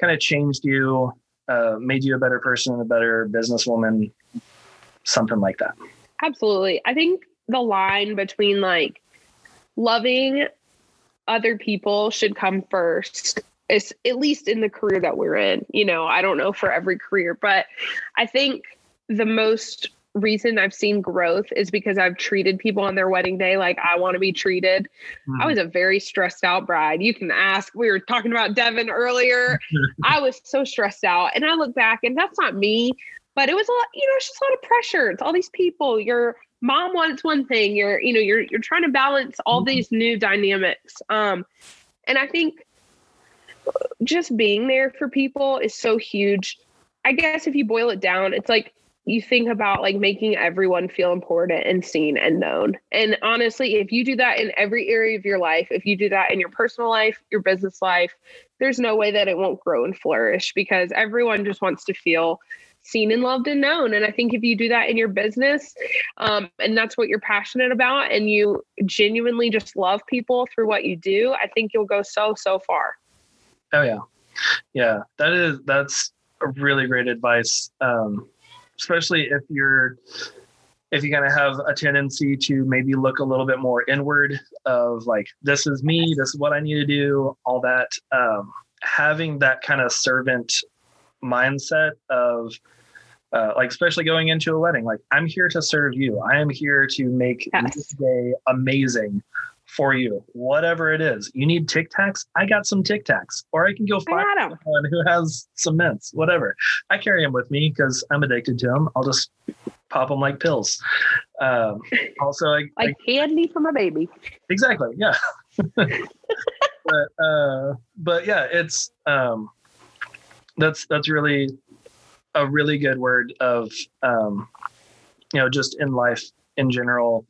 kind of changed you uh, made you a better person and a better businesswoman something like that absolutely i think the line between like loving other people should come first is at least in the career that we're in. You know i don't know for every career but i think the most reason i've seen growth is because i've treated people on their wedding day like i want to be treated. Mm-hmm. i was a very stressed out bride. You can ask. We were talking about devin earlier. I was so stressed out and i look back and that's not me but it was a lot you know it's just a lot of pressure. It's all these people. You're mom wants one thing you're you know you're you're trying to balance all mm-hmm. these new dynamics um and i think just being there for people is so huge i guess if you boil it down it's like you think about like making everyone feel important and seen and known. And honestly, if you do that in every area of your life, if you do that in your personal life, your business life, there's no way that it won't grow and flourish because everyone just wants to feel seen and loved and known. And I think if you do that in your business, um, and that's what you're passionate about, and you genuinely just love people through what you do, I think you'll go so, so far. Oh, yeah. Yeah. That is, that's a really great advice. Um, especially if you're, if you kind of have a tendency to maybe look a little bit more inward of like, this is me, this is what I need to do, all that. Um, having that kind of servant mindset of uh, like especially going into a wedding like i'm here to serve you. I am here to make yes. this day amazing for you. Whatever it is you need tic tacs? I got some tic tacs. Or i can go find someone who has some mints whatever. I carry them with me because i'm addicted to them i'll just pop them like pills. Um, also like, like candy from a baby. Exactly yeah. But uh, but yeah it's um that's that's really a really good word of um, you know just in life in general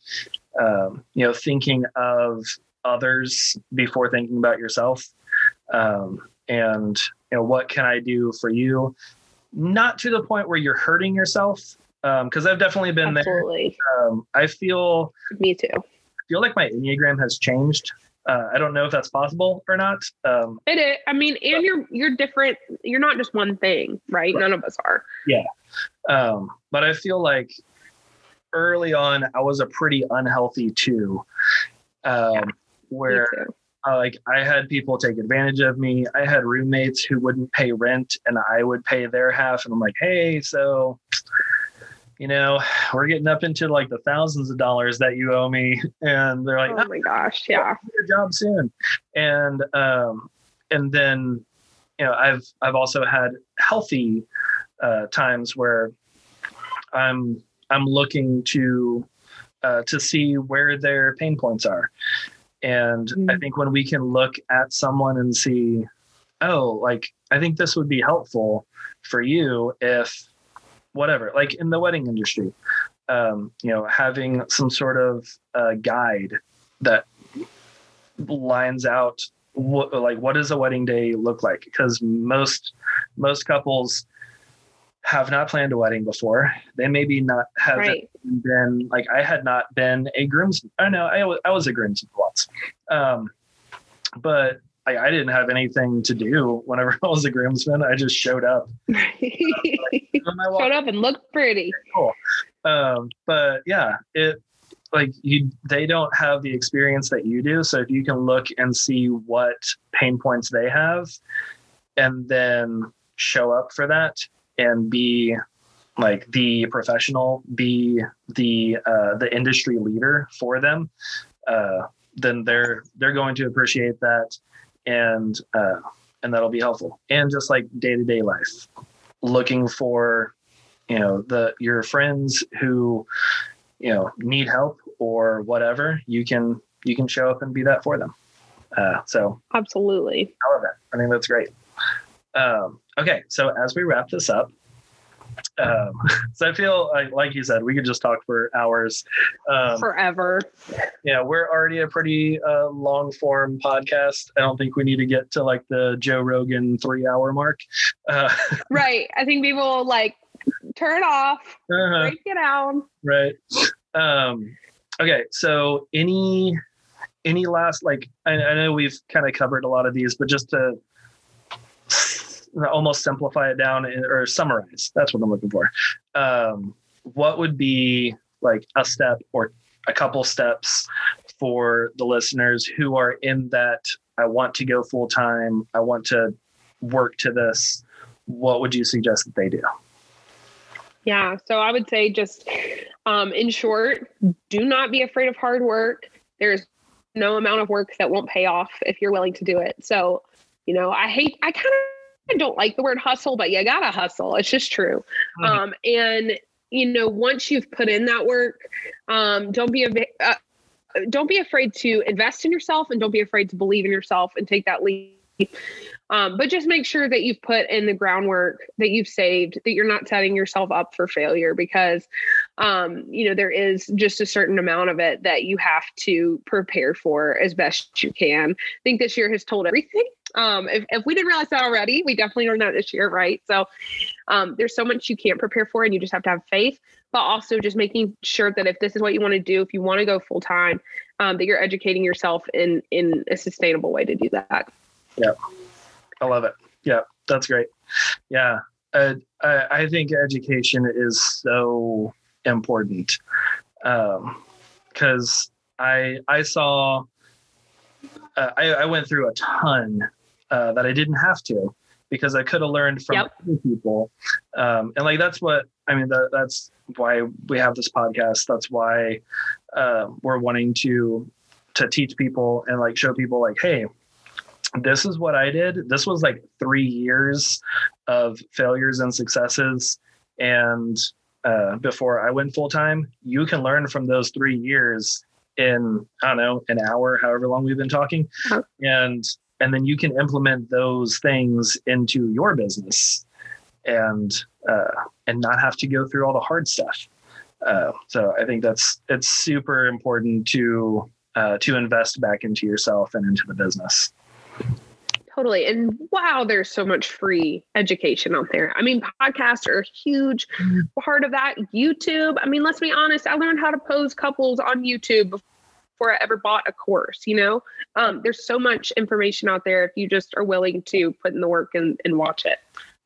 um, you know thinking of others before thinking about yourself. Um, and you know what can i do for you? Not to the point where you're hurting yourself because um, i've definitely been Absolutely. there um, i feel me too. I feel like my enneagram has changed uh, I don't know if that's possible or not. Um, it is. I mean, and you're you're different. You're not just one thing, right? right. None of us are. Yeah. Um, but I feel like early on, I was a pretty unhealthy too, um, yeah, where uh, like I had people take advantage of me. I had roommates who wouldn't pay rent, and I would pay their half. And I'm like, hey, so you know, we're getting up into like the thousands of dollars that you owe me. And they're like, oh my gosh, yeah. Your job soon. And, um, and then, you know, I've, I've also had healthy, uh, times where I'm, I'm looking to, uh, to see where their pain points are. And mm-hmm. I think when we can look at someone and see, oh, like, I think this would be helpful for you if whatever, like in the wedding industry, um, you know, having some sort of uh, guide that lines out what like what does a wedding day look like? Because most most couples have not planned a wedding before. They maybe not have right. been like i had not been a groomsman. I know i, I was a groomsman once. Um, but I, I didn't have anything to do whenever I was a groomsman. I just showed up. showed up and looked pretty. Cool. Um, but yeah, it like you they don't have the experience that you do. So if you can look and see what pain points they have and then show up for that and be like the professional, be the uh, the industry leader for them, uh, then they're they're going to appreciate that and uh, and that'll be helpful. And just like day to day life, looking for you know the your friends who you know need help or whatever, you can you can show up and be that for them. Uh, so absolutely, I love that. I think that's great. Um, okay, so as we wrap this up, um, so I feel like, like you said, we could just talk for hours. Um, Forever. Yeah, we're already a pretty uh, long form podcast. I don't think we need to get to like the Joe Rogan three hour mark. Uh, right. I think people like turn off, uh-huh. break it down. Right. Um, okay. So any any last like I, I know we've kind of covered a lot of these, but just to almost simplify it down or summarize. That's what I'm looking for. Um, what would be like a step or a couple steps for the listeners who are in that I want to go full time, I want to work to this. What would you suggest that they do? Yeah, so I would say just um, in short, do not be afraid of hard work. There's no amount of work that won't pay off if you're willing to do it. So, you know, I hate, I kind of I don't like the word hustle, but you gotta hustle. It's just true. Mm-hmm. Um, and you know, once you've put in that work, um, don't be a uh, don't be afraid to invest in yourself, and don't be afraid to believe in yourself and take that leap. Um, but just make sure that you've put in the groundwork, that you've saved, that you're not setting yourself up for failure because, um, you know, there is just a certain amount of it that you have to prepare for as best you can. I think this year has told everything. Um, if, if we didn't realize that already, we definitely learned that this year, right? So um, there's so much you can't prepare for, and you just have to have faith, but also just making sure that if this is what you want to do, if you want to go full time, um, that you're educating yourself in in a sustainable way to do that. Yeah, I love it. Yeah, that's great. Yeah, uh, I, I think education is so important because um, I I saw uh, I, I went through a ton uh, that I didn't have to because I could have learned from yep. other people. Um, and like, that's what, I mean, that, that's why we have this podcast. That's why uh, we're wanting to, to teach people and like show people like, Hey, this is what I did. This was like three years of failures and successes. And uh, before I went full time, you can learn from those three years in I don't know an hour, however long we've been talking, uh-huh. and and then you can implement those things into your business, and uh, and not have to go through all the hard stuff. Uh, so I think that's it's super important to uh, to invest back into yourself and into the business. Totally. And wow, there's so much free education out there. I mean, podcasts are a huge mm-hmm. part of that. YouTube. I mean, let's be honest, I learned how to pose couples on YouTube before I ever bought a course, you know? Um, there's so much information out there if you just are willing to put in the work and, and watch it.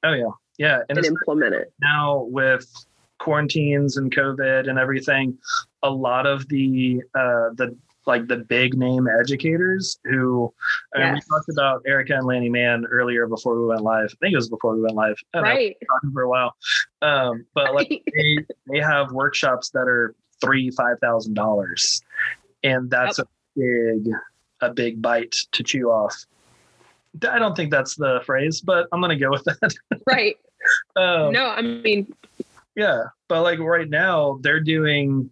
Oh yeah. Yeah. And, and implement it. Now with quarantines and COVID and everything, a lot of the uh the like the big name educators who I mean, yes. we talked about Erica and Lanny Mann earlier before we went live. I think it was before we went live. right. Know, talking for a while. Um, but like they, they have workshops that are three, five thousand dollars. And that's yep. a big a big bite to chew off. I don't think that's the phrase, but I'm gonna go with that. right. Um, no, I mean yeah, but like right now they're doing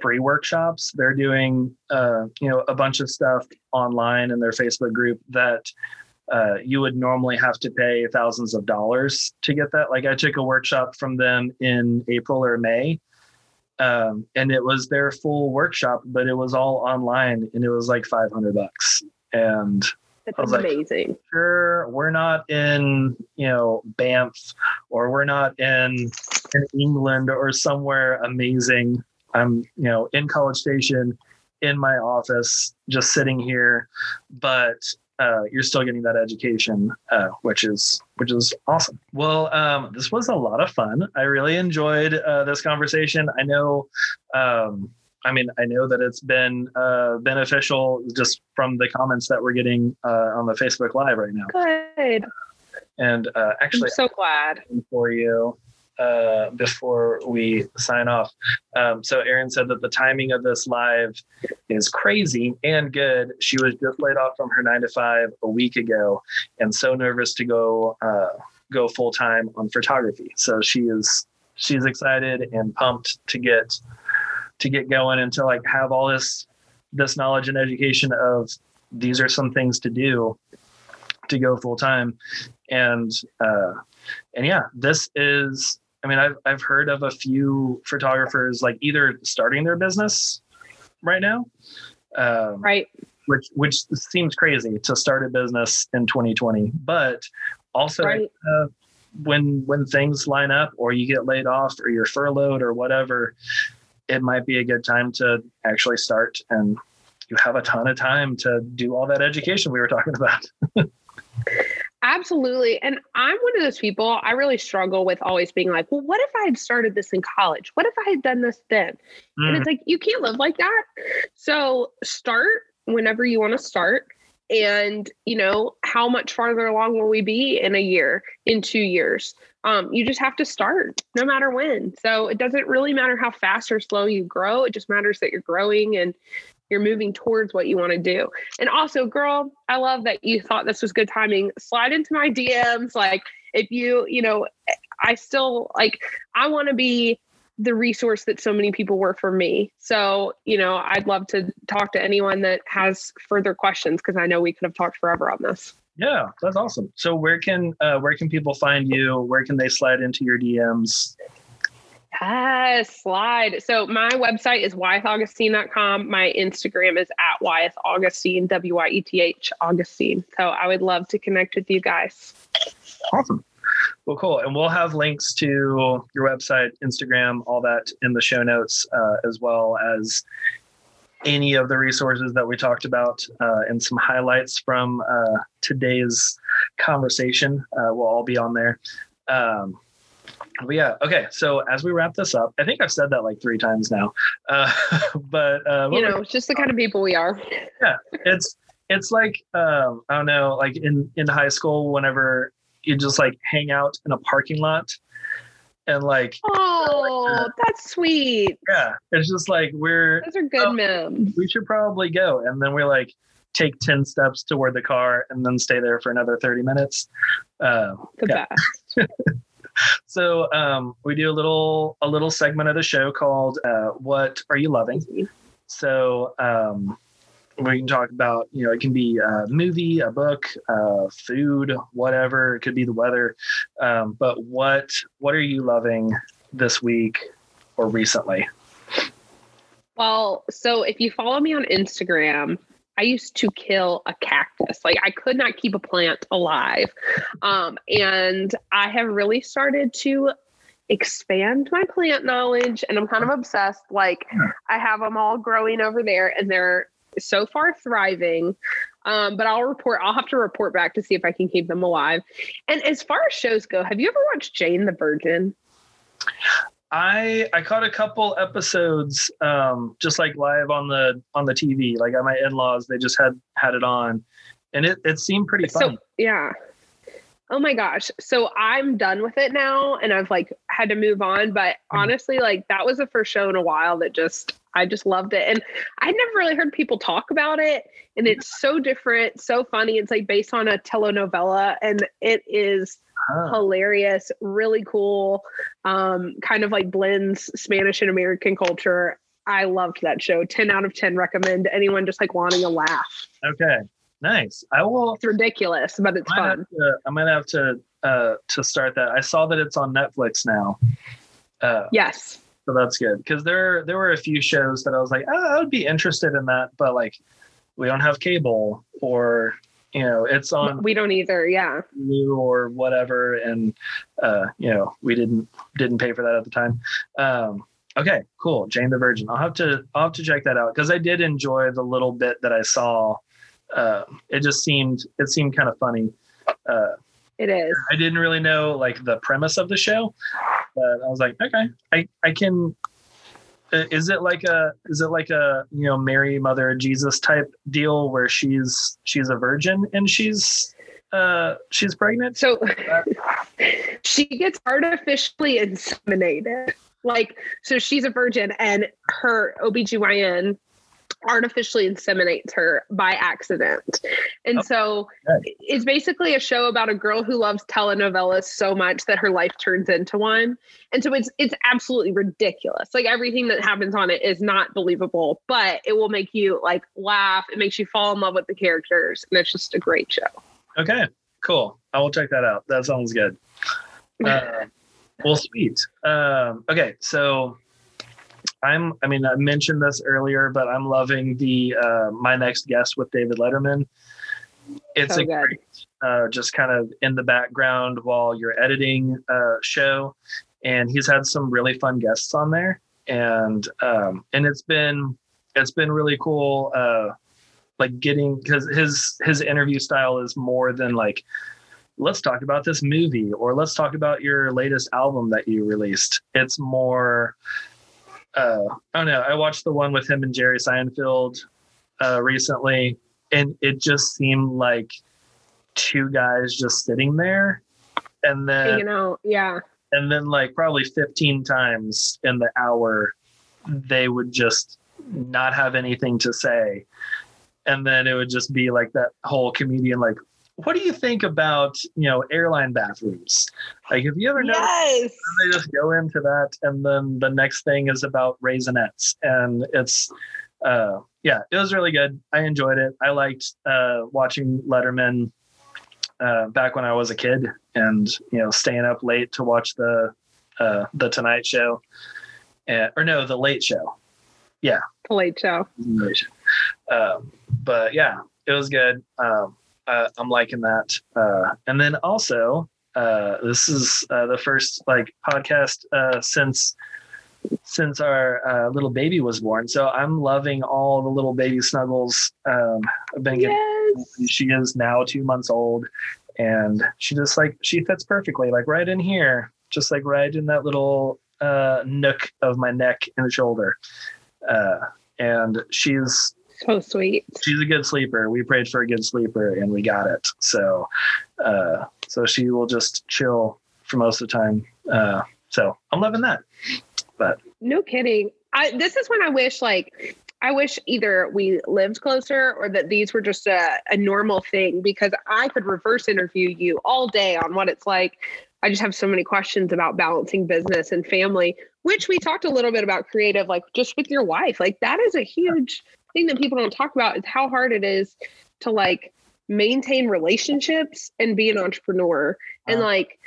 free workshops. They're doing, uh, you know, a bunch of stuff online in their Facebook group that uh, you would normally have to pay thousands of dollars to get that. Like I took a workshop from them in April or May, um, and it was their full workshop, but it was all online, and it was like five hundred bucks. And that's amazing. Like, sure, we're not in, you know, Banff or we're not in in England or somewhere amazing. I'm, you know, in College Station in my office, just sitting here, but uh, you're still getting that education, uh, which is which is awesome. Well, um, this was a lot of fun. I really enjoyed uh, this conversation. I know, um, I mean, I know that it's been uh, beneficial just from the comments that we're getting uh, on the Facebook Live right now. Good. And uh, actually, I'm so glad for you uh, before we sign off. Um, so Erin said that the timing of this live is crazy and good. She was just laid off from her nine to five a week ago, and so nervous to go uh, go full time on photography. So she is she's excited and pumped to get to get going and to like have all this this knowledge and education of these are some things to do to go full time and uh and yeah this is I mean, I've I've heard of a few photographers like either starting their business right now, um, right, which which seems crazy to start a business in 2020, but also right. uh, when when things line up or you get laid off or you're furloughed or whatever, it might be a good time to actually start and you have a ton of time to do all that education we were talking about. Absolutely. And I'm one of those people, I really struggle with always being like, well, what if I had started this in college? What if I had done this then? Mm. And it's mm. like, you can't live like that. So start whenever you want to start. And, you know, how much farther along will we be in a year, in two years? Um, you just have to start no matter when. So it doesn't really matter how fast or slow you grow. It just matters that you're growing and you're moving towards what you want to do. And also, girl, I love that you thought this was good timing. Slide into my DMs. Like, if you, you know, I still like, I want to be the resource that so many people were for me. So, you know, I'd love to talk to anyone that has further questions because I know we could have talked forever on this. Yeah, that's awesome. So where can uh, where can people find you? Where can they slide into your DMs? Yes, slide. So my website is wyethaugustine.com. My Instagram is at wyethaugustine, W-Y-E-T-H Augustine. So I would love to connect with you guys. Awesome. Well, cool. And we'll have links to your website, Instagram, all that in the show notes, uh, as well as any of the resources that we talked about uh, and some highlights from uh, today's conversation uh, will all be on there. Um, but yeah, okay. So as we wrap this up, I think I've said that like three times now, uh, but uh, you know, it's just the kind of people we are. Yeah, it's it's like um, I don't know, like in in high school, whenever you just like hang out in a parking lot and like oh that's sweet yeah it's just like we're those are good oh, memes we should probably go and then we like take 10 steps toward the car and then stay there for another 30 minutes uh, the yeah. best so um, we do a little a little segment of the show called uh, what are you loving? So um, we can talk about you know it can be a movie a book uh, food whatever. It could be the weather. Um, but what what are you loving this week or recently? Well so if you follow me on instagram i used to kill a cactus like i could not keep a plant alive um, and i have really started to expand my plant knowledge and I'm kind of obsessed. Like I have them all growing over there and they're so far thriving. Um, but I'll report, I'll have to report back to see if I can keep them alive. And as far as shows go, have you ever watched Jane the Virgin? I I caught a couple episodes um just like live on the on the TV. Like at my in-laws, they just had had it on. And it, it seemed pretty fun. So yeah. Oh my gosh. So I'm done with it now and I've like had to move on. But mm-hmm. honestly, like that was the first show in a while that just I just loved it. And I never really heard people talk about it. And it's so different, so funny. It's like based on a telenovela and it is huh. hilarious, really cool. Um, kind of like blends Spanish and American culture. I loved that show. 10 out of 10 recommend anyone just like wanting a laugh. Okay. Nice. I will. It's ridiculous, but it's fun. To, I might have to uh, to start that. I saw that it's on Netflix now. Uh, yes so that's good because there there were a few shows that I was like, oh, I would be interested in that, but like we don't have cable or you know it's on we don't either yeah. Or whatever and uh you know we didn't didn't pay for that at the time. Um okay cool jane the virgin. I'll have to i'll have to check that out because i did enjoy the little bit that i saw. Uh it just seemed it seemed kind of funny. Uh it is. I didn't really know like the premise of the show but I was like, okay, I I can. Uh, is it like a is it like a you know Mary Mother of Jesus type deal where she's she's a virgin and she's uh she's pregnant? So she gets artificially inseminated. Like so she's a virgin and her OBGYN artificially inseminates her by accident. And oh, so it's basically a show about a girl who loves telenovelas so much that her life turns into one. And so it's it's absolutely ridiculous. Like everything that happens on it is not believable, but it will make you like laugh. It makes you fall in love with the characters and it's just a great show. Okay. Cool. I will check that out. That sounds good. Uh, well, sweet. Um, okay, so I'm, I mean, I mentioned this earlier, but I'm loving the uh, my next guest with David Letterman. It's so a great, uh, just kind of in the background while you're editing uh, show, and he's had some really fun guests on there, and um, and it's been it's been really cool, uh, like getting because his his interview style is more than like let's talk about this movie or let's talk about your latest album that you released. It's more uh, I don't know. I watched the one with him and Jerry Seinfeld uh, recently, and it just seemed like two guys just sitting there, and then you know, yeah, and then like probably fifteen times in the hour, they would just not have anything to say, and then it would just be like that whole comedian like what do you think about you know airline bathrooms like have you ever noticed yes. they just go into that and then the next thing is about Raisinets and it's uh yeah it was really good i enjoyed it i liked uh watching letterman uh, back when I was a kid, and you know, staying up late to watch the uh, the Tonight Show, and, or no, the Late Show. Yeah, The Late Show. Late Show. Um, but yeah, it was good. Um, uh, I'm liking that. Uh, and then also, uh, this is uh, the first like podcast uh, since since our uh, little baby was born. So I'm loving all the little baby snuggles. Um, I've been getting. Yes. She is now two months old, and she just like she fits perfectly, like right in here, just like right in that little uh, nook of my neck and shoulder. Uh, and she's So sweet. she's a good sleeper. We prayed for a good sleeper, and we got it. So, uh, so she will just chill for most of the time. Uh, so I'm loving that. But No kidding. I this is when I wish like I wish either we lived closer or that these were just a, a normal thing because I could reverse interview you all day on what it's like. I just have so many questions about balancing business and family, which we talked a little bit about creative, like just with your wife. Like that is a huge thing that people don't talk about is how hard it is to like maintain relationships and be an entrepreneur. And Uh-huh. like,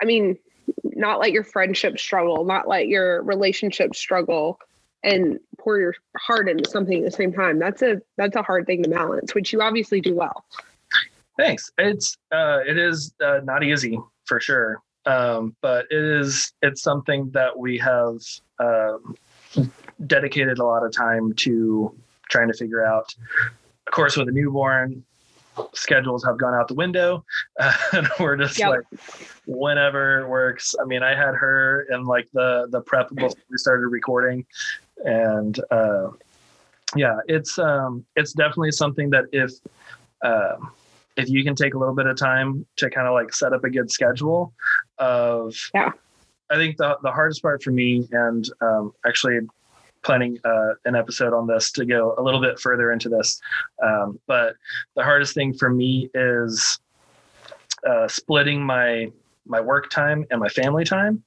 I mean, not let your friendship struggle, not let your relationship struggle and pour your heart into something at the same time. That's a that's a hard thing to balance, which you obviously do well. thanks. It's uh, it is uh, not easy for sure, um, but it is it's something that we have um, dedicated a lot of time to trying to figure out. Of course, with a newborn, schedules have gone out the window, and we're just Yep. like whenever works. I mean, I had her in like the the prep before we started recording, and uh, yeah, it's um, it's definitely something that if um, if you can take a little bit of time to kind of like set up a good schedule of Yeah. I think the the hardest part for me and um, actually planning uh, an episode on this to go a little bit further into this. Um, but the hardest thing for me is uh, splitting my my work time and my family time.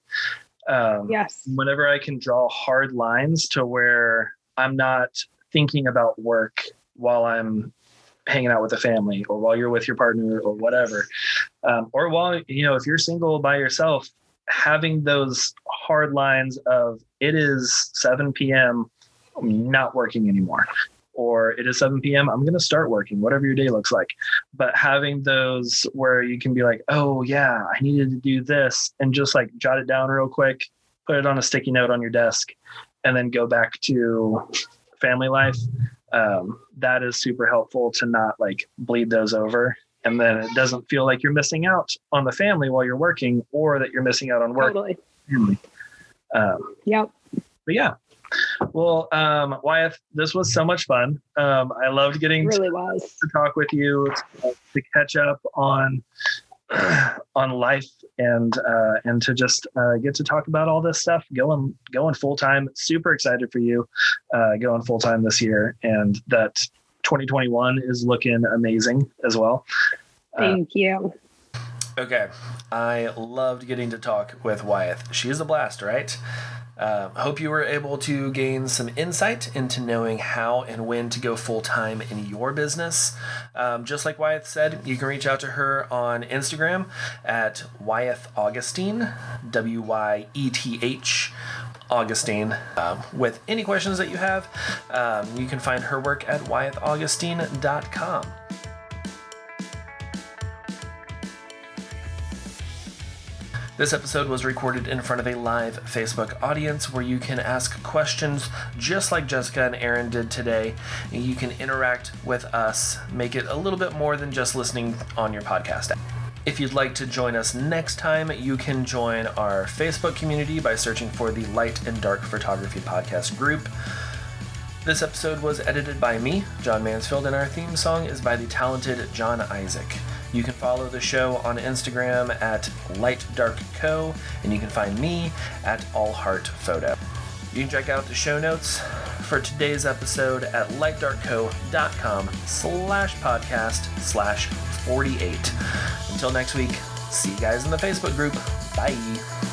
Um, Yes. Whenever I can draw hard lines to where I'm not thinking about work while I'm hanging out with the family or while you're with your partner or whatever, um, or while you know if you're single by yourself, having those hard lines of it is 7 p.m. I'm not working anymore or it is 7 p.m. I'm going to start working, whatever your day looks like. But having those where you can be like, oh, yeah, I needed to do this, and just like jot it down real quick, put it on a sticky note on your desk, and then go back to family life. Um, that is super helpful to not like bleed those over. And then it doesn't feel like you're missing out on the family while you're working or that you're missing out on work. Totally. Family. Um, Yep. but yeah. Well, um, Wyeth, this was so much fun. Um, I loved getting to, really was. to talk with you, to, to catch up on on life, and uh, and to just uh, get to talk about all this stuff. Going going full time. Super excited for you uh, going full time this year, and that 2021 is looking amazing as well. Uh, Thank you. Okay. I loved getting to talk with Wyeth. She is a blast, right? Uh, hope you were able to gain some insight into knowing how and when to go full time in your business. Um, just like Wyeth said, you can reach out to her on Instagram at Wyeth Augustine, W Y E T H Augustine. Um, with any questions that you have, um, you can find her work at wyethaugustine.com. This episode was recorded in front of a live Facebook audience where you can ask questions just like Jessica and Aaron did today. You can interact with us, make it a little bit more than just listening on your podcast app. If you'd like to join us next time, you can join our Facebook community by searching for the Light and Dark Photography Podcast group. This episode was edited by me, John Mansfield, and our theme song is by the talented John Isaac. You can follow the show on Instagram at Light Dark Co, and you can find me at All Heart Photo. You can check out the show notes for today's episode at lightdarkco.com slash podcast slash 48. Until next week, see you guys in the Facebook group. Bye.